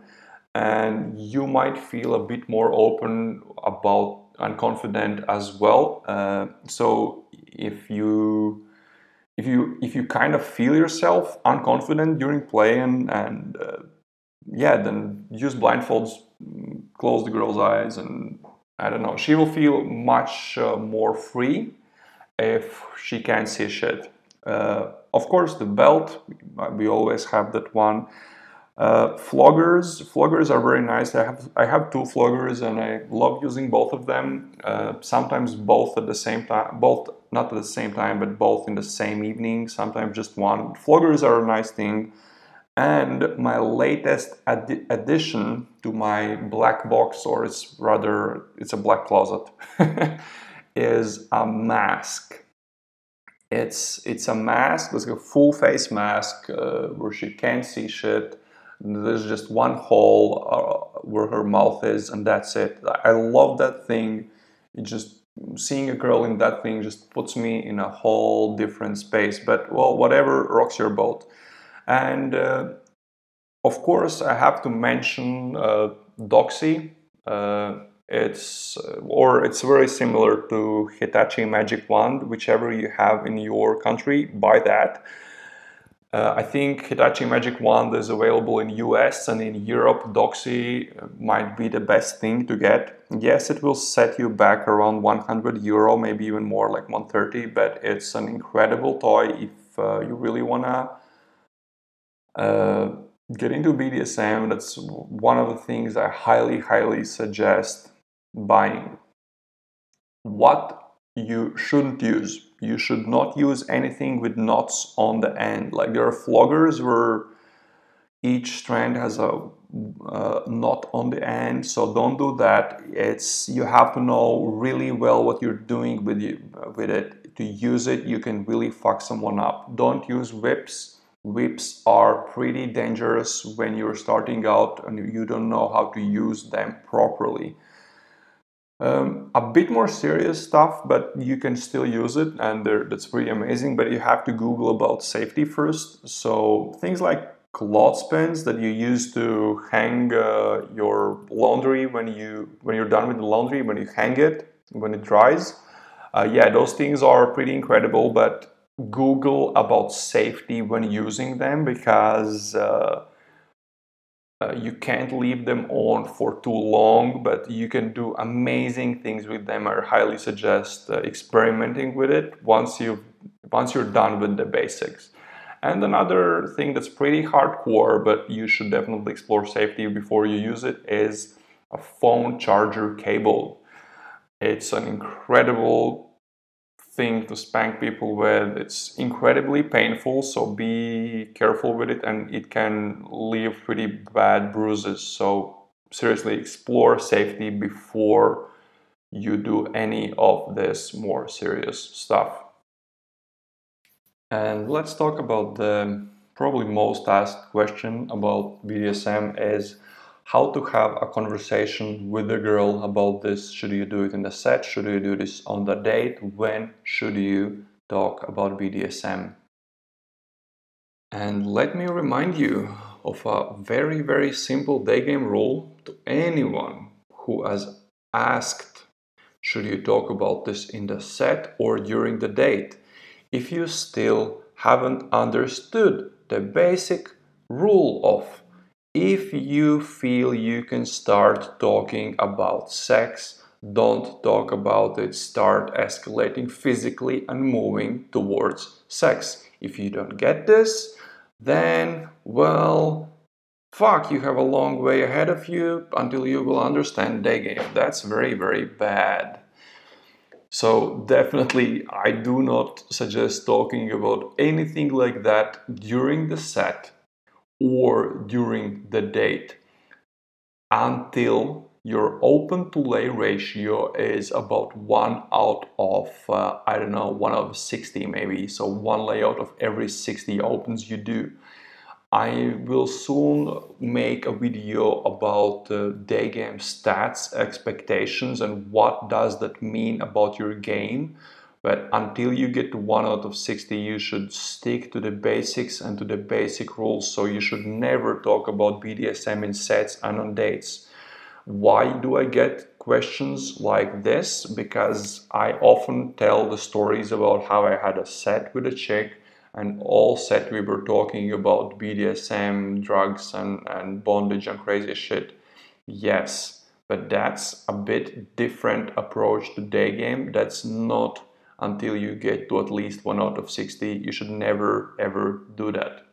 and you might feel a bit more open about and confident as well uh, so if you if you if you kind of feel yourself unconfident during play and, and uh, yeah then use blindfolds close the girl's eyes and I don't know, she will feel much uh, more free if she can see shit. Uh, of course, the belt, we always have that one. Uh, floggers, floggers are very nice. I have I have two floggers and I love using both of them. Uh, sometimes both at the same time, both not at the same time, but both in the same evening. Sometimes just one. Floggers are a nice thing. And my latest ad- addition to my black box, or it's rather, it's a black closet, is a mask. It's it's a mask, it's like a full face mask uh, where she can't see shit. There's just one hole uh, where her mouth is, and that's it. I love that thing. It just seeing a girl in that thing just puts me in a whole different space. But well, whatever rocks your boat. And uh, of course, I have to mention uh, Doxy. Uh, it's uh, or it's very similar to Hitachi Magic Wand, whichever you have in your country. Buy that. Uh, I think Hitachi Magic Wand is available in US and in Europe. Doxy might be the best thing to get. Yes, it will set you back around 100 euro, maybe even more, like 130. But it's an incredible toy if uh, you really wanna uh, get into BDSM. That's one of the things I highly, highly suggest buying. What you shouldn't use. You should not use anything with knots on the end. Like there are floggers where each strand has a uh, knot on the end, so don't do that. It's you have to know really well what you're doing with you, with it to use it. You can really fuck someone up. Don't use whips. Whips are pretty dangerous when you're starting out and you don't know how to use them properly. Um, a bit more serious stuff, but you can still use it, and that's pretty amazing. But you have to Google about safety first. So things like clothespins that you use to hang uh, your laundry when you when you're done with the laundry, when you hang it when it dries. Uh, yeah, those things are pretty incredible. But Google about safety when using them because. Uh, uh, you can't leave them on for too long, but you can do amazing things with them. I highly suggest uh, experimenting with it once you once you're done with the basics. And another thing that's pretty hardcore, but you should definitely explore safety before you use it, is a phone charger cable. It's an incredible thing to spank people with. It's incredibly painful, so be careful with it, and it can leave pretty bad bruises. So, seriously, explore safety before you do any of this more serious stuff. And let's talk about the probably most asked question about BDSM is how to have a conversation with a girl about this. Should you do it in the set? Should you do this on the date? When should you talk about BDSM? And let me remind you of a very, very simple day game rule to anyone who has asked should you talk about this in the set or during the date. If you still haven't understood the basic rule of if you feel you can start talking about sex, don't talk about it, start escalating physically and moving towards sex. If you don't get this, then, well, fuck, you have a long way ahead of you until you will understand day game. That's very, very bad. So, definitely, I do not suggest talking about anything like that during the set or during the date until your open to lay ratio is about one out of uh, I don't know one of 60 maybe. So one layout of every 60 opens you do. I will soon make a video about uh, day game stats expectations and what does that mean about your game but until you get to 1 out of 60, you should stick to the basics and to the basic rules. So you should never talk about BDSM in sets and on dates. Why do I get questions like this? Because I often tell the stories about how I had a set with a chick and all set we were talking about BDSM, drugs, and, and bondage and crazy shit. Yes, but that's a bit different approach to day game. That's not until you get to at least 1 out of 60. You should never ever do that.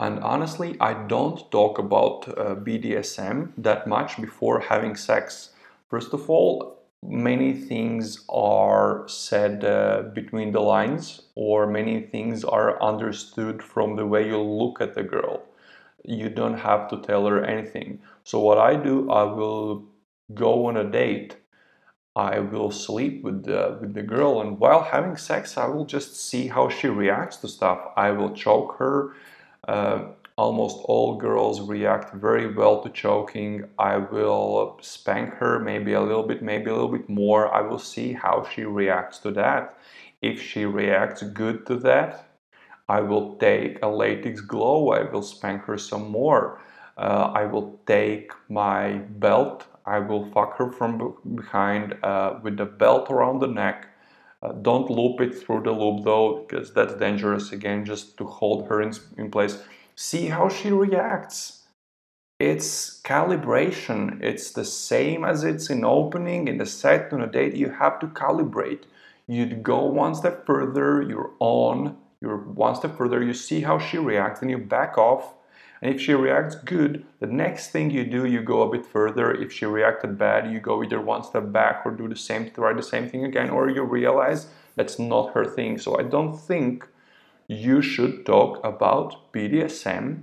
And honestly, I don't talk about uh, BDSM that much before having sex. First of all, many things are said uh, between the lines, or many things are understood from the way you look at the girl. You don't have to tell her anything. So, what I do, I will go on a date I will sleep with the, with the girl, and while having sex, I will just see how she reacts to stuff. I will choke her. Uh, almost all girls react very well to choking. I will spank her, maybe a little bit, maybe a little bit more. I will see how she reacts to that. If she reacts good to that, I will take a latex glow. I will spank her some more. Uh, I will take my belt I will fuck her from behind uh, with the belt around the neck. Uh, don't loop it through the loop though, because that's dangerous again, just to hold her in, in place. See how she reacts. It's calibration. It's the same as it's in opening, in the set, on a date. You have to calibrate. You'd go one step further, you're on, you're one step further, you see how she reacts, and you back off and if she reacts good, the next thing you do, you go a bit further. If she reacted bad, you go either one step back or do the same, try the same thing again, or you realize that's not her thing. So I don't think you should talk about BDSM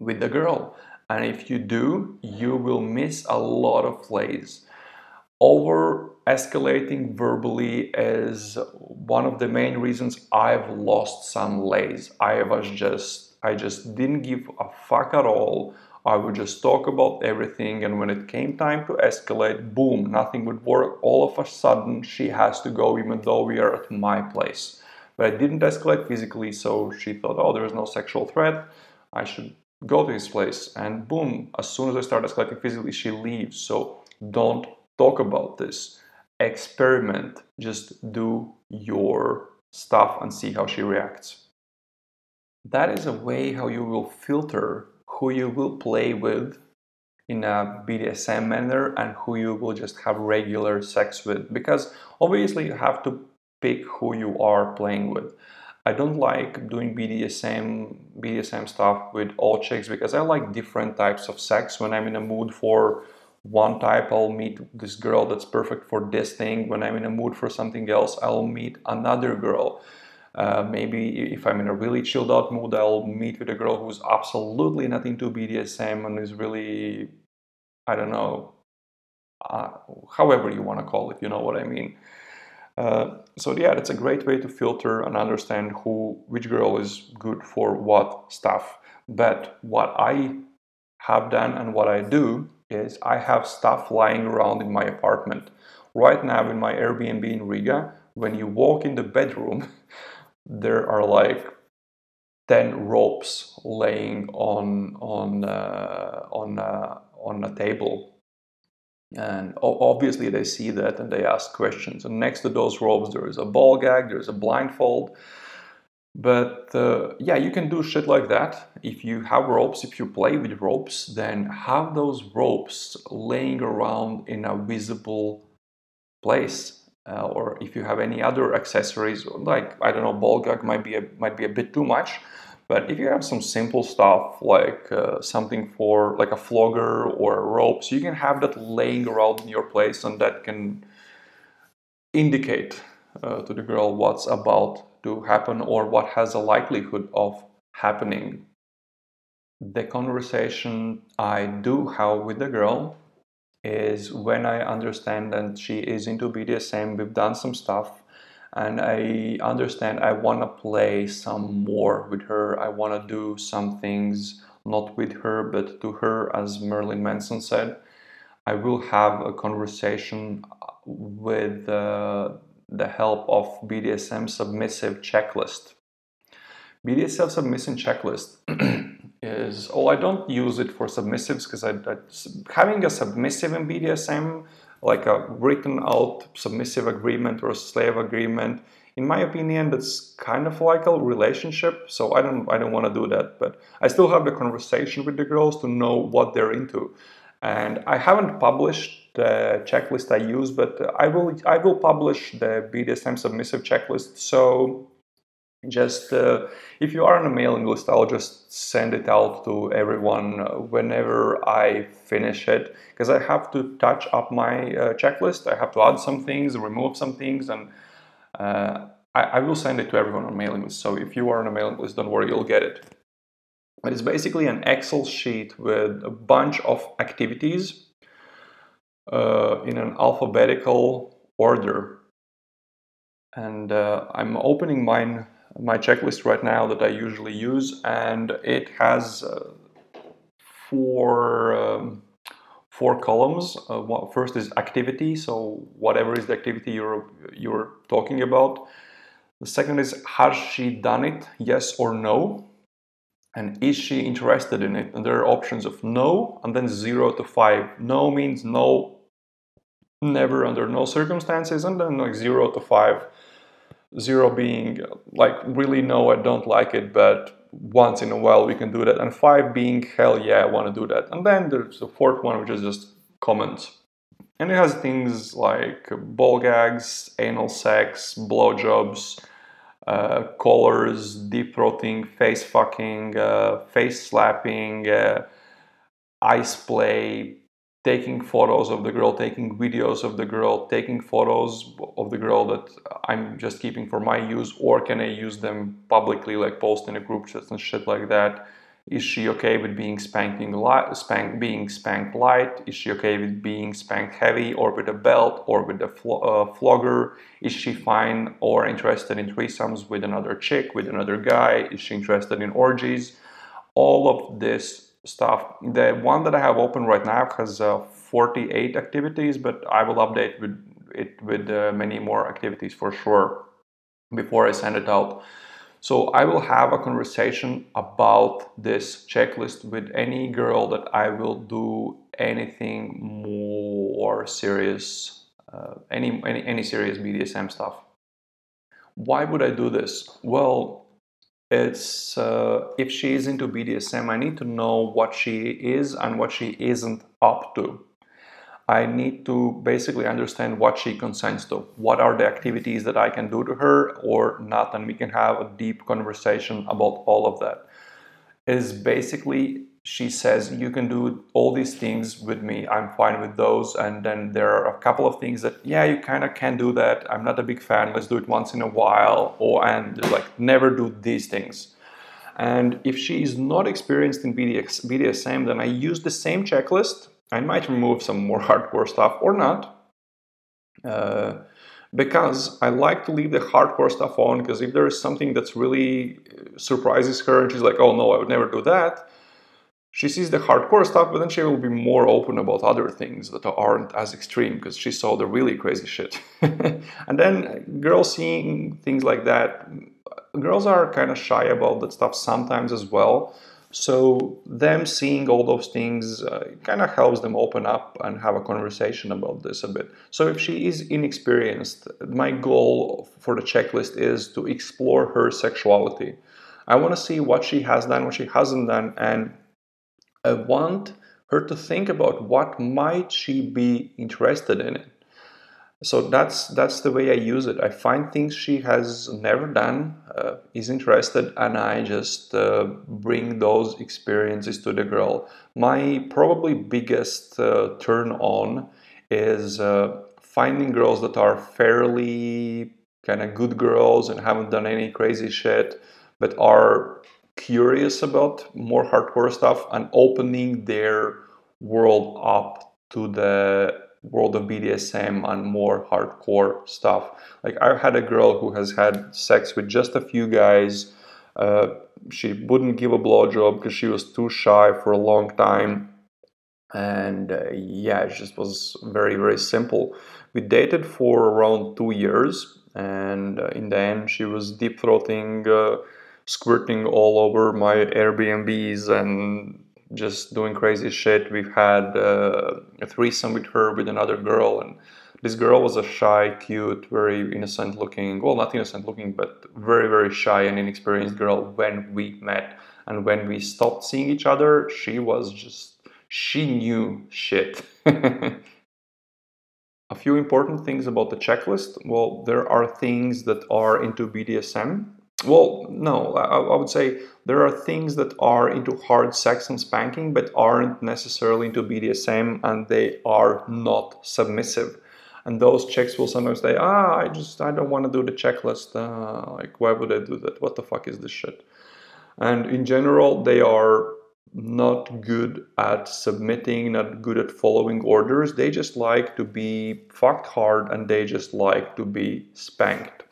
with the girl. And if you do, you will miss a lot of plays. Over escalating verbally is one of the main reasons I've lost some lays. I was just I just didn't give a fuck at all. I would just talk about everything, and when it came time to escalate, boom, nothing would work. All of a sudden, she has to go, even though we are at my place. But I didn't escalate physically, so she thought, oh, there is no sexual threat. I should go to his place. And boom, as soon as I start escalating physically, she leaves. So don't talk about this. Experiment. Just do your stuff and see how she reacts that is a way how you will filter who you will play with in a BDSM manner and who you will just have regular sex with because obviously you have to pick who you are playing with. I don't like doing BDSM BDSM stuff with all chicks because I like different types of sex. When I'm in a mood for one type, I'll meet this girl that's perfect for this thing. When I'm in a mood for something else, I'll meet another girl. Uh, maybe if I'm in a really chilled out mood, I'll meet with a girl who's absolutely not into BDSM and is really, I don't know, uh, however you want to call it, you know what I mean. Uh, so yeah, that's a great way to filter and understand who, which girl is good for what stuff. But what I have done and what I do is I have stuff lying around in my apartment. Right now in my Airbnb in Riga, when you walk in the bedroom, there are like 10 ropes laying on on uh, on uh, on a table. And obviously they see that and they ask questions. And next to those ropes there is a ball gag there's a blindfold. But uh, yeah you can do shit like that. If you have ropes if you play with ropes then have those ropes laying around in a visible place uh, or if you have any other accessories like I don't know ball gag might be a, might be a bit too much but if you have some simple stuff like uh, something for like a flogger or ropes you can have that laying around in your place and that can indicate uh, to the girl what's about to happen or what has a likelihood of happening. The conversation I do have with the girl is when I understand that she is into BDSM, we've done some stuff, and I understand I want to play some more with her. I want to do some things not with her, but to her, as Marilyn Manson said. I will have a conversation with uh, the help of BDSM submissive checklist. BDSM submission checklist is oh I don't use it for submissives because having a submissive in BDSM like a written out submissive agreement or a slave agreement in my opinion that's kind of like a relationship. So I don't I don't want to do that but I still have the conversation with the girls to know what they're into. And I haven't published the checklist I use but I will I will publish the BDSM submissive checklist. So just uh, if you are on a mailing list i'll just send it out to everyone whenever i finish it because i have to touch up my uh, checklist. I have to add some things remove some things and uh, I, I, will send it to everyone on mailing list. So if you are on a mailing list don't worry you'll get it. But it's basically an excel sheet with a bunch of activities uh, in an alphabetical order. And uh, i'm opening mine my checklist right now that I usually use, and it has uh, four um, four columns. Uh, first is activity, so whatever is the activity you're you're talking about. The second is has she done it, yes or no, and is she interested in it? And there are options of no, and then zero to five. No means no, never under no circumstances, and then like zero to five zero being like really no, I don't like it, but once in a while we can do that, and five being hell yeah, I want to do that, and then there's the fourth one which is just comments. And it has things like ball gags, anal sex, blowjobs, uh, collars, deep throating, face fucking, uh, face slapping, uh, ice play, taking photos of the girl, taking videos of the girl, taking photos of the girl that I'm just keeping for my use, or can I use them publicly, like post in a group chat and shit like that? Is she okay with being spanking light, spank, being spanked light? Is she okay with being spanked heavy, or with a belt, or with a fl- uh, flogger? Is she fine or interested in threesomes with another chick, with another guy? Is she interested in orgies? All of this stuff. The one that I have open right now has uh, 48 activities, but I will update with it with uh, many more activities for sure before I send it out. So I will have a conversation about this checklist with any girl that I will do anything more serious, uh, any, any any serious BDSM stuff. Why would I do this? Well, it's uh, if she is into BDSM, I need to know what she is and what she isn't up to. I need to basically understand what she consents to. What are the activities that I can do to her or not? And we can have a deep conversation about all of that. Is basically she says you can do all these things with me. I'm fine with those. And then there are a couple of things that yeah you kind of can do that. I'm not a big fan. Let's do it once in a while. Or and like never do these things. And if she is not experienced in BDSM, then I use the same checklist. I might remove some more hardcore stuff or not. Uh, because I like to leave the hardcore stuff on because if there is something that's really uh, surprises her and she's like, oh no, I would never do that, she sees the hardcore stuff, but then she will be more open about other things that aren't as extreme because she saw the really crazy shit. and then girls seeing things like that, girls are kind of shy about that stuff sometimes as well. So them seeing all those things uh, kind of helps them open up and have a conversation about this a bit. So if she is inexperienced, my goal for the checklist is to explore her sexuality. I want to see what she has done, what she hasn't done, and I want her to think about what might she be interested in it so that's that's the way I use it. I find things she has never done, uh, is interested, and I just uh, bring those experiences to the girl. My probably biggest uh, turn on is uh, finding girls that are fairly kind of good girls and haven't done any crazy shit, but are curious about more hardcore stuff and opening their world up to the world of BDSM and more hardcore stuff. Like I've had a girl who has had sex with just a few guys. Uh, she wouldn't give a blowjob because she was too shy for a long time. And uh, yeah, it just was very, very simple. We dated for around two years, and uh, in the end, she was deep throating, uh, squirting all over my Airbnbs and just doing crazy shit. We've had uh, a threesome with her with another girl, and this girl was a shy, cute, very innocent looking, well, not innocent looking, but very, very shy and inexperienced girl when we met. And when we stopped seeing each other, she was just, she knew shit. a few important things about the checklist. Well, there are things that are into BDSM well, no, I, I, would say there are things that are into hard sex and spanking, but aren't necessarily into BDSM and they are not submissive. And those chicks will sometimes say, ah, I just, I don't want to do the checklist. Uh, like, why would I do that? What the fuck is this shit? And in general, they are not good at submitting, not good at following orders. They just like to be fucked hard and they just like to be spanked.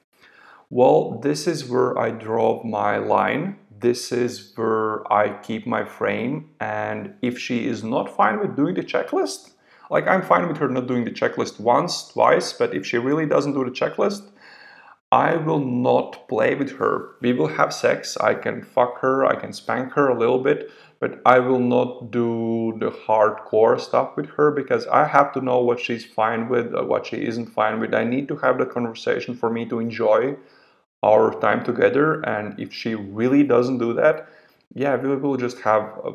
Well, this is where I draw my line. This is where I keep my frame. And if she is not fine with doing the checklist, like I'm fine with her not doing the checklist once, twice, but if she really doesn't do the checklist, I will not play with her. We will have sex. I can fuck her, I can spank her a little bit, but I will not do the hardcore stuff with her because I have to know what she's fine with, uh, what she isn't fine with. I need to have that conversation for me to enjoy our time together. And if she really doesn't do that, yeah, we will just have. A,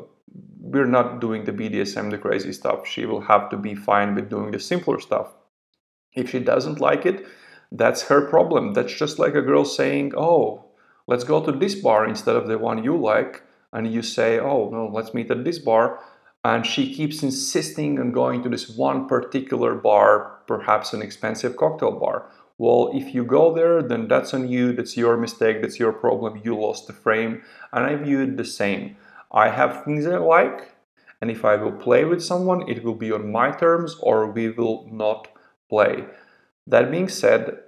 we're not doing the BDSM, the crazy stuff. She will have to be fine with doing the simpler stuff. If she doesn't like it, that's her problem. That's just like a girl saying, "Oh, let's go to this bar instead of the one you like," and you say, "Oh, no, let's meet at this bar." And she keeps insisting on going to this one particular bar, perhaps an expensive cocktail bar. Well, if you go there, then that's on you. That's your mistake. That's your problem. You lost the frame. And I view it the same. I have things I like, and if I will play with someone, it will be on my terms or we will not play. That being said,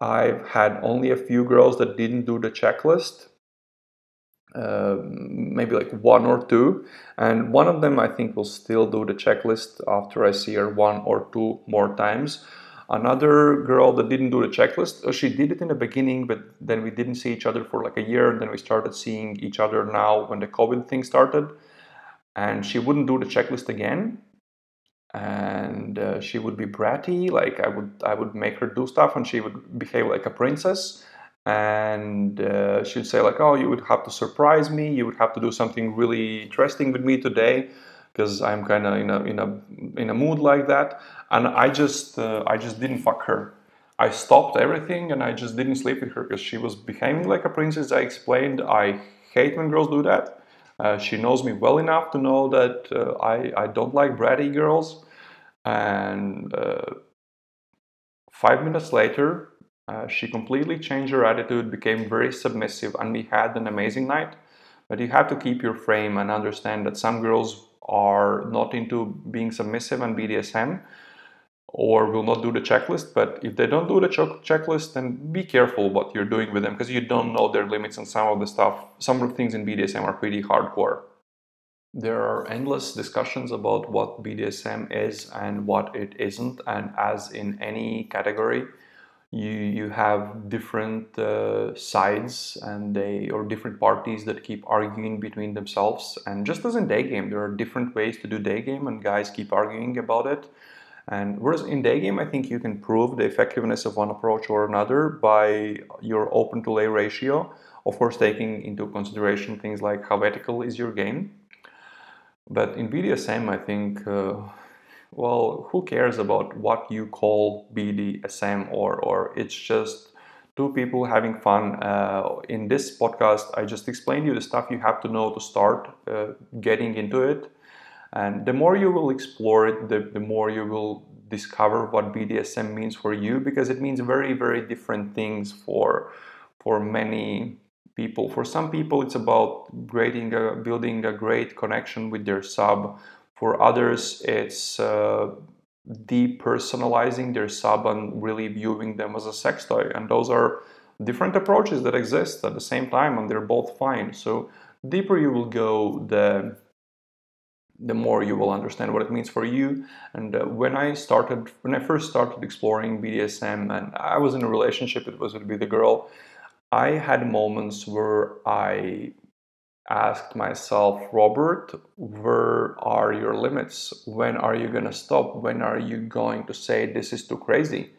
I've had only a few girls that didn't do the checklist, uh, maybe like one or two, and one of them I think will still do the checklist after I see her one or two more times. Another girl that didn't do the checklist, uh, she did it in the beginning, but then we didn't see each other for like a year. And then we started seeing each other now when the COVID thing started. And she wouldn't do the checklist again. And uh, she would be bratty, like I would, I would make her do stuff, and she would behave like a princess. And uh, she'd say like, "Oh, you would have to surprise me. You would have to do something really interesting with me today." Because I'm kind of in a in a in a mood like that, and I just uh, I just didn't fuck her. I stopped everything and I just didn't sleep with her because she was behaving like a princess. I explained I hate when girls do that. Uh, she knows me well enough to know that uh, I I don't like bratty girls, and uh, five minutes later. Uh, she completely changed her attitude, became very submissive, and we had an amazing night. But you have to keep your frame and understand that some girls are not into being submissive and BDSM or will not do the checklist. But if they don't do the ch- checklist, then be careful what you're doing with them because you don't know their limits and some of the stuff, some of the things in BDSM are pretty hardcore. There are endless discussions about what BDSM is and what it isn't, and as in any category, you you have different uh, sides and they or different parties that keep arguing between themselves. And just as in day game there are different ways to do day game and guys keep arguing about it. And whereas in day game i think you can prove the effectiveness of one approach or another by your open to lay ratio. Of course taking into consideration things like how ethical is your game. But in bdsm i think uh, well, who cares about what you call BDSM or or it's just two people having fun. Uh, in this podcast, I just explained you the stuff you have to know to start uh, getting into it, and the more you will explore it, the, the more you will discover what BDSM means for you because it means very very different things for for many people. For some people, it's about creating a, building a great connection with their sub for others, it's uh, depersonalizing their sub and really viewing them as a sex toy. And those are different approaches that exist at the same time, and they're both fine. So, deeper you will go, the the more you will understand what it means for you. And uh, when I started, when I first started exploring BDSM, and I was in a relationship, it was with a girl. I had moments where I asked myself, Robert, where are your limits? When are you going to stop? When are you going to say this is too crazy?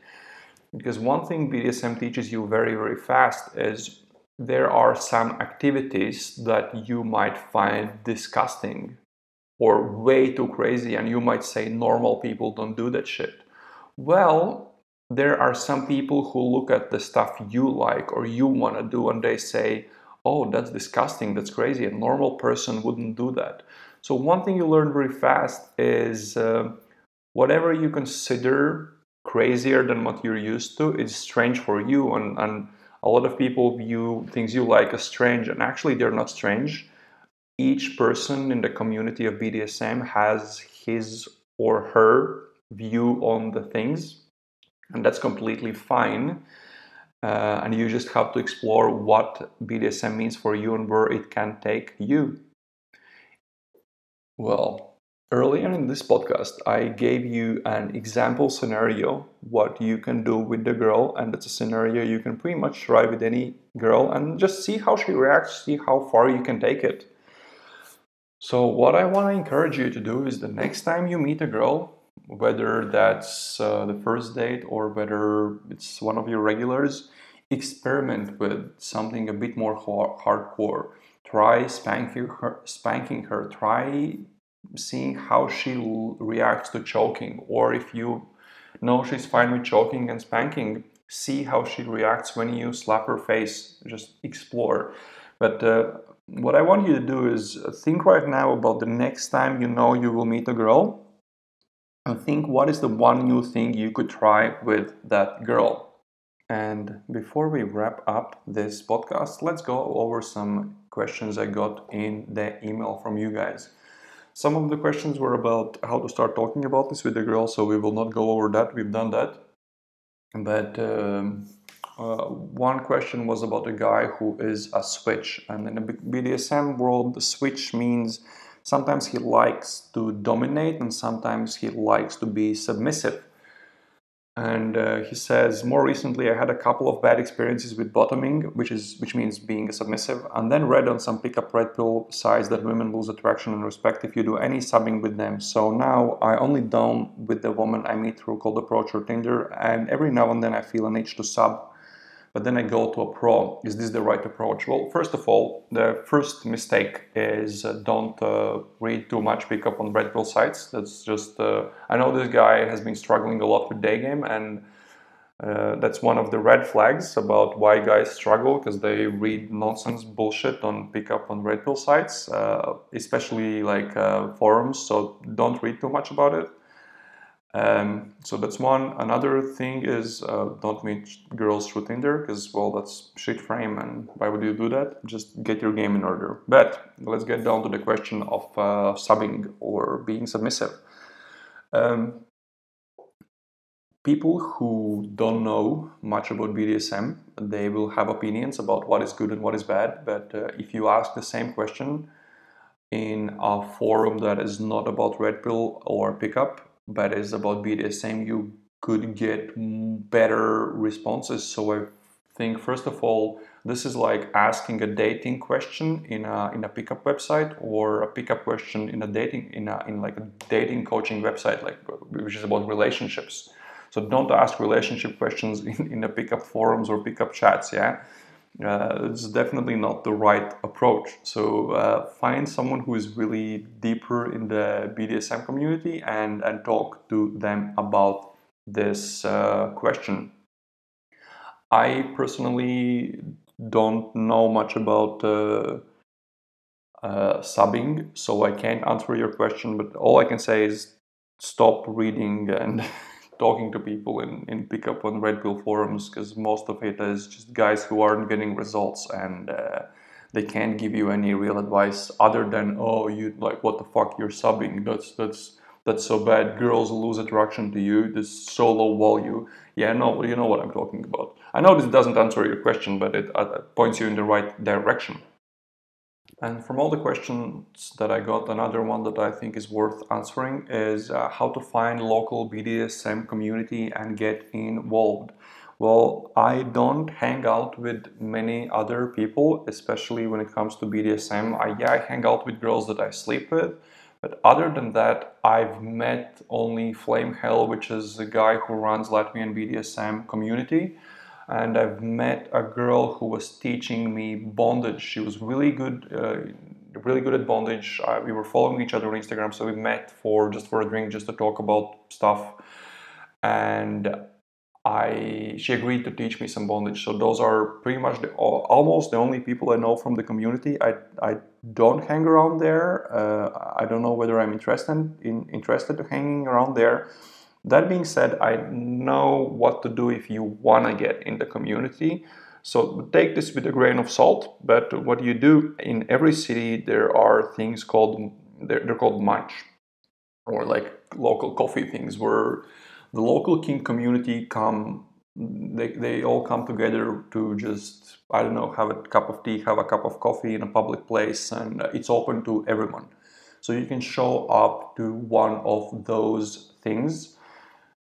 Because one thing BDSM teaches you very, very fast is there are some activities that you might find disgusting or way too crazy, and you might say normal people don't do that shit. Well, there are some people who look at the stuff you like or you want to do and they say, oh, that's disgusting, that's crazy. A normal person wouldn't do that. So, one thing you learn very fast is uh, whatever you consider crazier than what you're used to is strange for you. And, and a lot of people view things you like as strange, and actually, they're not strange. Each person in the community of BDSM has his or her view on the things, and that's completely fine uh, and you just have to explore what BDSM means for you and where it can take you. Well, earlier in this podcast, I gave you an example scenario what you can do with the girl, and it's a scenario you can pretty much try with any girl and just see how she reacts, see how far you can take it. So, what I want to encourage you to do is the next time you meet a girl, whether that's uh, the first date or whether it's one of your regulars, experiment with something a bit more hardcore. Try spanking her, spanking her. Try seeing how she reacts to choking, or if you know she's fine with choking and spanking, see how she reacts when you slap her face. Just explore. But uh, what I want you to do is think right now about the next time you know you will meet a girl and think what is the one new thing you could try with that girl. And before we wrap up this podcast, let's go over some questions I got in the email from you guys. Some of the questions were about how to start talking about this with the girl, so we will not go over that. We've done that. But um, uh, one question was about a guy who is a switch, and in the BDSM world, the switch means sometimes he likes to dominate and sometimes he likes to be submissive. And uh, he says, more recently, I had a couple of bad experiences with bottoming, which is which means being submissive, and then read on some pickup red pill sites that women lose attraction and respect if you do any subbing with them. So now I only dom with the woman I meet through Cold Approach or Tinder, and every now and then I feel an itch to sub but then I go to a pro. Is this the right approach? Well, first of all, the first mistake is uh, don't uh, read too much pickup on red pill sites. That's just, uh, I know this guy has been struggling a lot with day game, and uh, that's one of the red flags about why guys struggle because they read nonsense bullshit on pickup on red pill sites, uh, especially like uh, forums. So don't read too much about it. Um, so that's one. Another thing is uh, don't meet girls through Tinder because well that's shit frame and why would you do that? Just get your game in order. But let's get down to the question of uh, subbing or being submissive. Um, people who don't know much about BDSM, they will have opinions about what is good and what is bad. But uh, if you ask the same question in a forum that is not about red pill or pickup, but it's about BDSM, you could get better responses. So I think first of all, this is like asking a dating question in a in a pickup website or a pickup question in a dating in a in like a dating coaching website, like which is about relationships. So don't ask relationship questions in, in the pickup forums or pickup chats. Yeah, uh, it's definitely not the right approach. So uh, find someone who is really deeper in the BDSM community and, and talk to them about this uh, question. I personally don't know much about uh, uh, subbing, so I can't answer your question, but all I can say is stop reading and talking to people in, in pickup on Red Pill forums because most of it is just guys who aren't getting results and uh, they can't give you any real advice other than oh you like what the fuck you're subbing. That's that's that's so bad. Girls lose attraction to you. This so low value. Yeah no you know what i'm talking about. I know this doesn't answer your question but it, uh, points you in the right direction and from all the questions that I got, another one that I think is worth answering is uh, how to find local BDSM community and get involved. Well, I don't hang out with many other people, especially when it comes to BDSM. I, yeah, I hang out with girls that I sleep with, but other than that, I've met only Flame Hell, which is a guy who runs Latvian BDSM community and I've met a girl who was teaching me bondage. She was really good, uh, really good at bondage. We were following each other on Instagram, so we met for just for a drink, just to talk about stuff. And I she agreed to teach me some bondage. So those are pretty much the, almost the only people I know from the community. I I don't hang around there. Uh, I don't know whether I'm interested in interested in hanging around there that being said, I know what to do if you want to get in the community. So take this with a grain of salt. But what you do in every city, there are things called they're, they're called munch, or like local coffee things, where the local kink community come. They, they all come together to just I don't know have a cup of tea, have a cup of coffee in a public place, and it's open to everyone. So you can show up to one of those things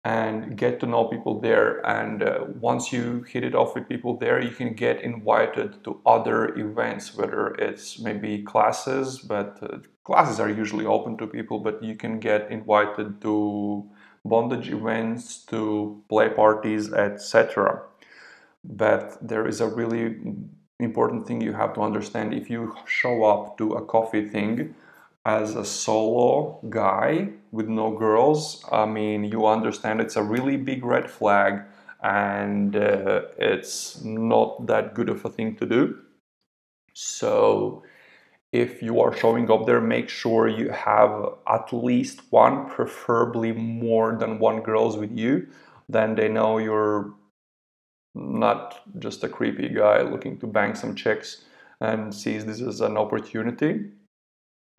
and get to know people there. And uh, once you hit it off with people there, you can get invited to other events, whether it's maybe classes, but uh, classes are usually open to people, but you can get invited to bondage events, to play parties, etc. but there is a really important thing you have to understand if you show up to a coffee thing as a solo guy with no girls i mean you understand it's a really big red flag and uh, it's not that good of a thing to do so if you are showing up there make sure you have at least one preferably more than one girls with you then they know you're not just a creepy guy looking to bang some chicks and sees this as an opportunity.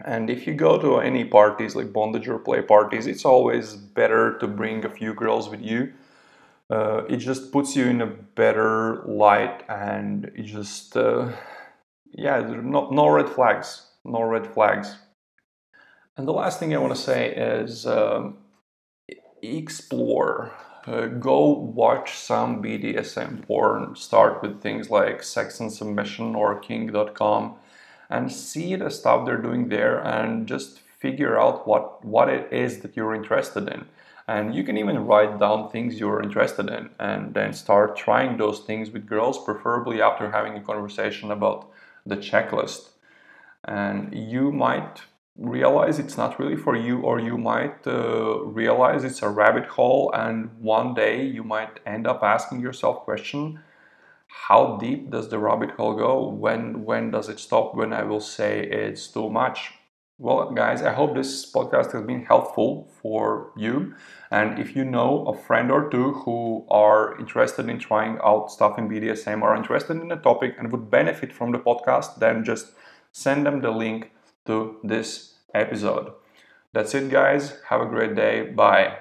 And if you go to any parties like bondage or play parties, it's always better to bring a few girls with you. Uh, it just puts you in a better light and it just, uh, yeah, no, no red flags, no red flags. And the last thing I want to say is um, explore uh, go watch some BDSM porn. Start with things like Sex and Submission or Kink.com and see the stuff they're doing there and just figure out what, what it is that you're interested in. And you can even write down things you're interested in and then start trying those things with girls, preferably after having a conversation about the checklist. And you might realize it's not really for you or you might uh, realize it's a rabbit hole and one day you might end up asking yourself question how deep does the rabbit hole go when when does it stop when i will say it's too much well guys i hope this podcast has been helpful for you and if you know a friend or two who are interested in trying out stuff in bdsm or interested in the topic and would benefit from the podcast then just send them the link to this episode. That's it, guys. Have a great day. Bye.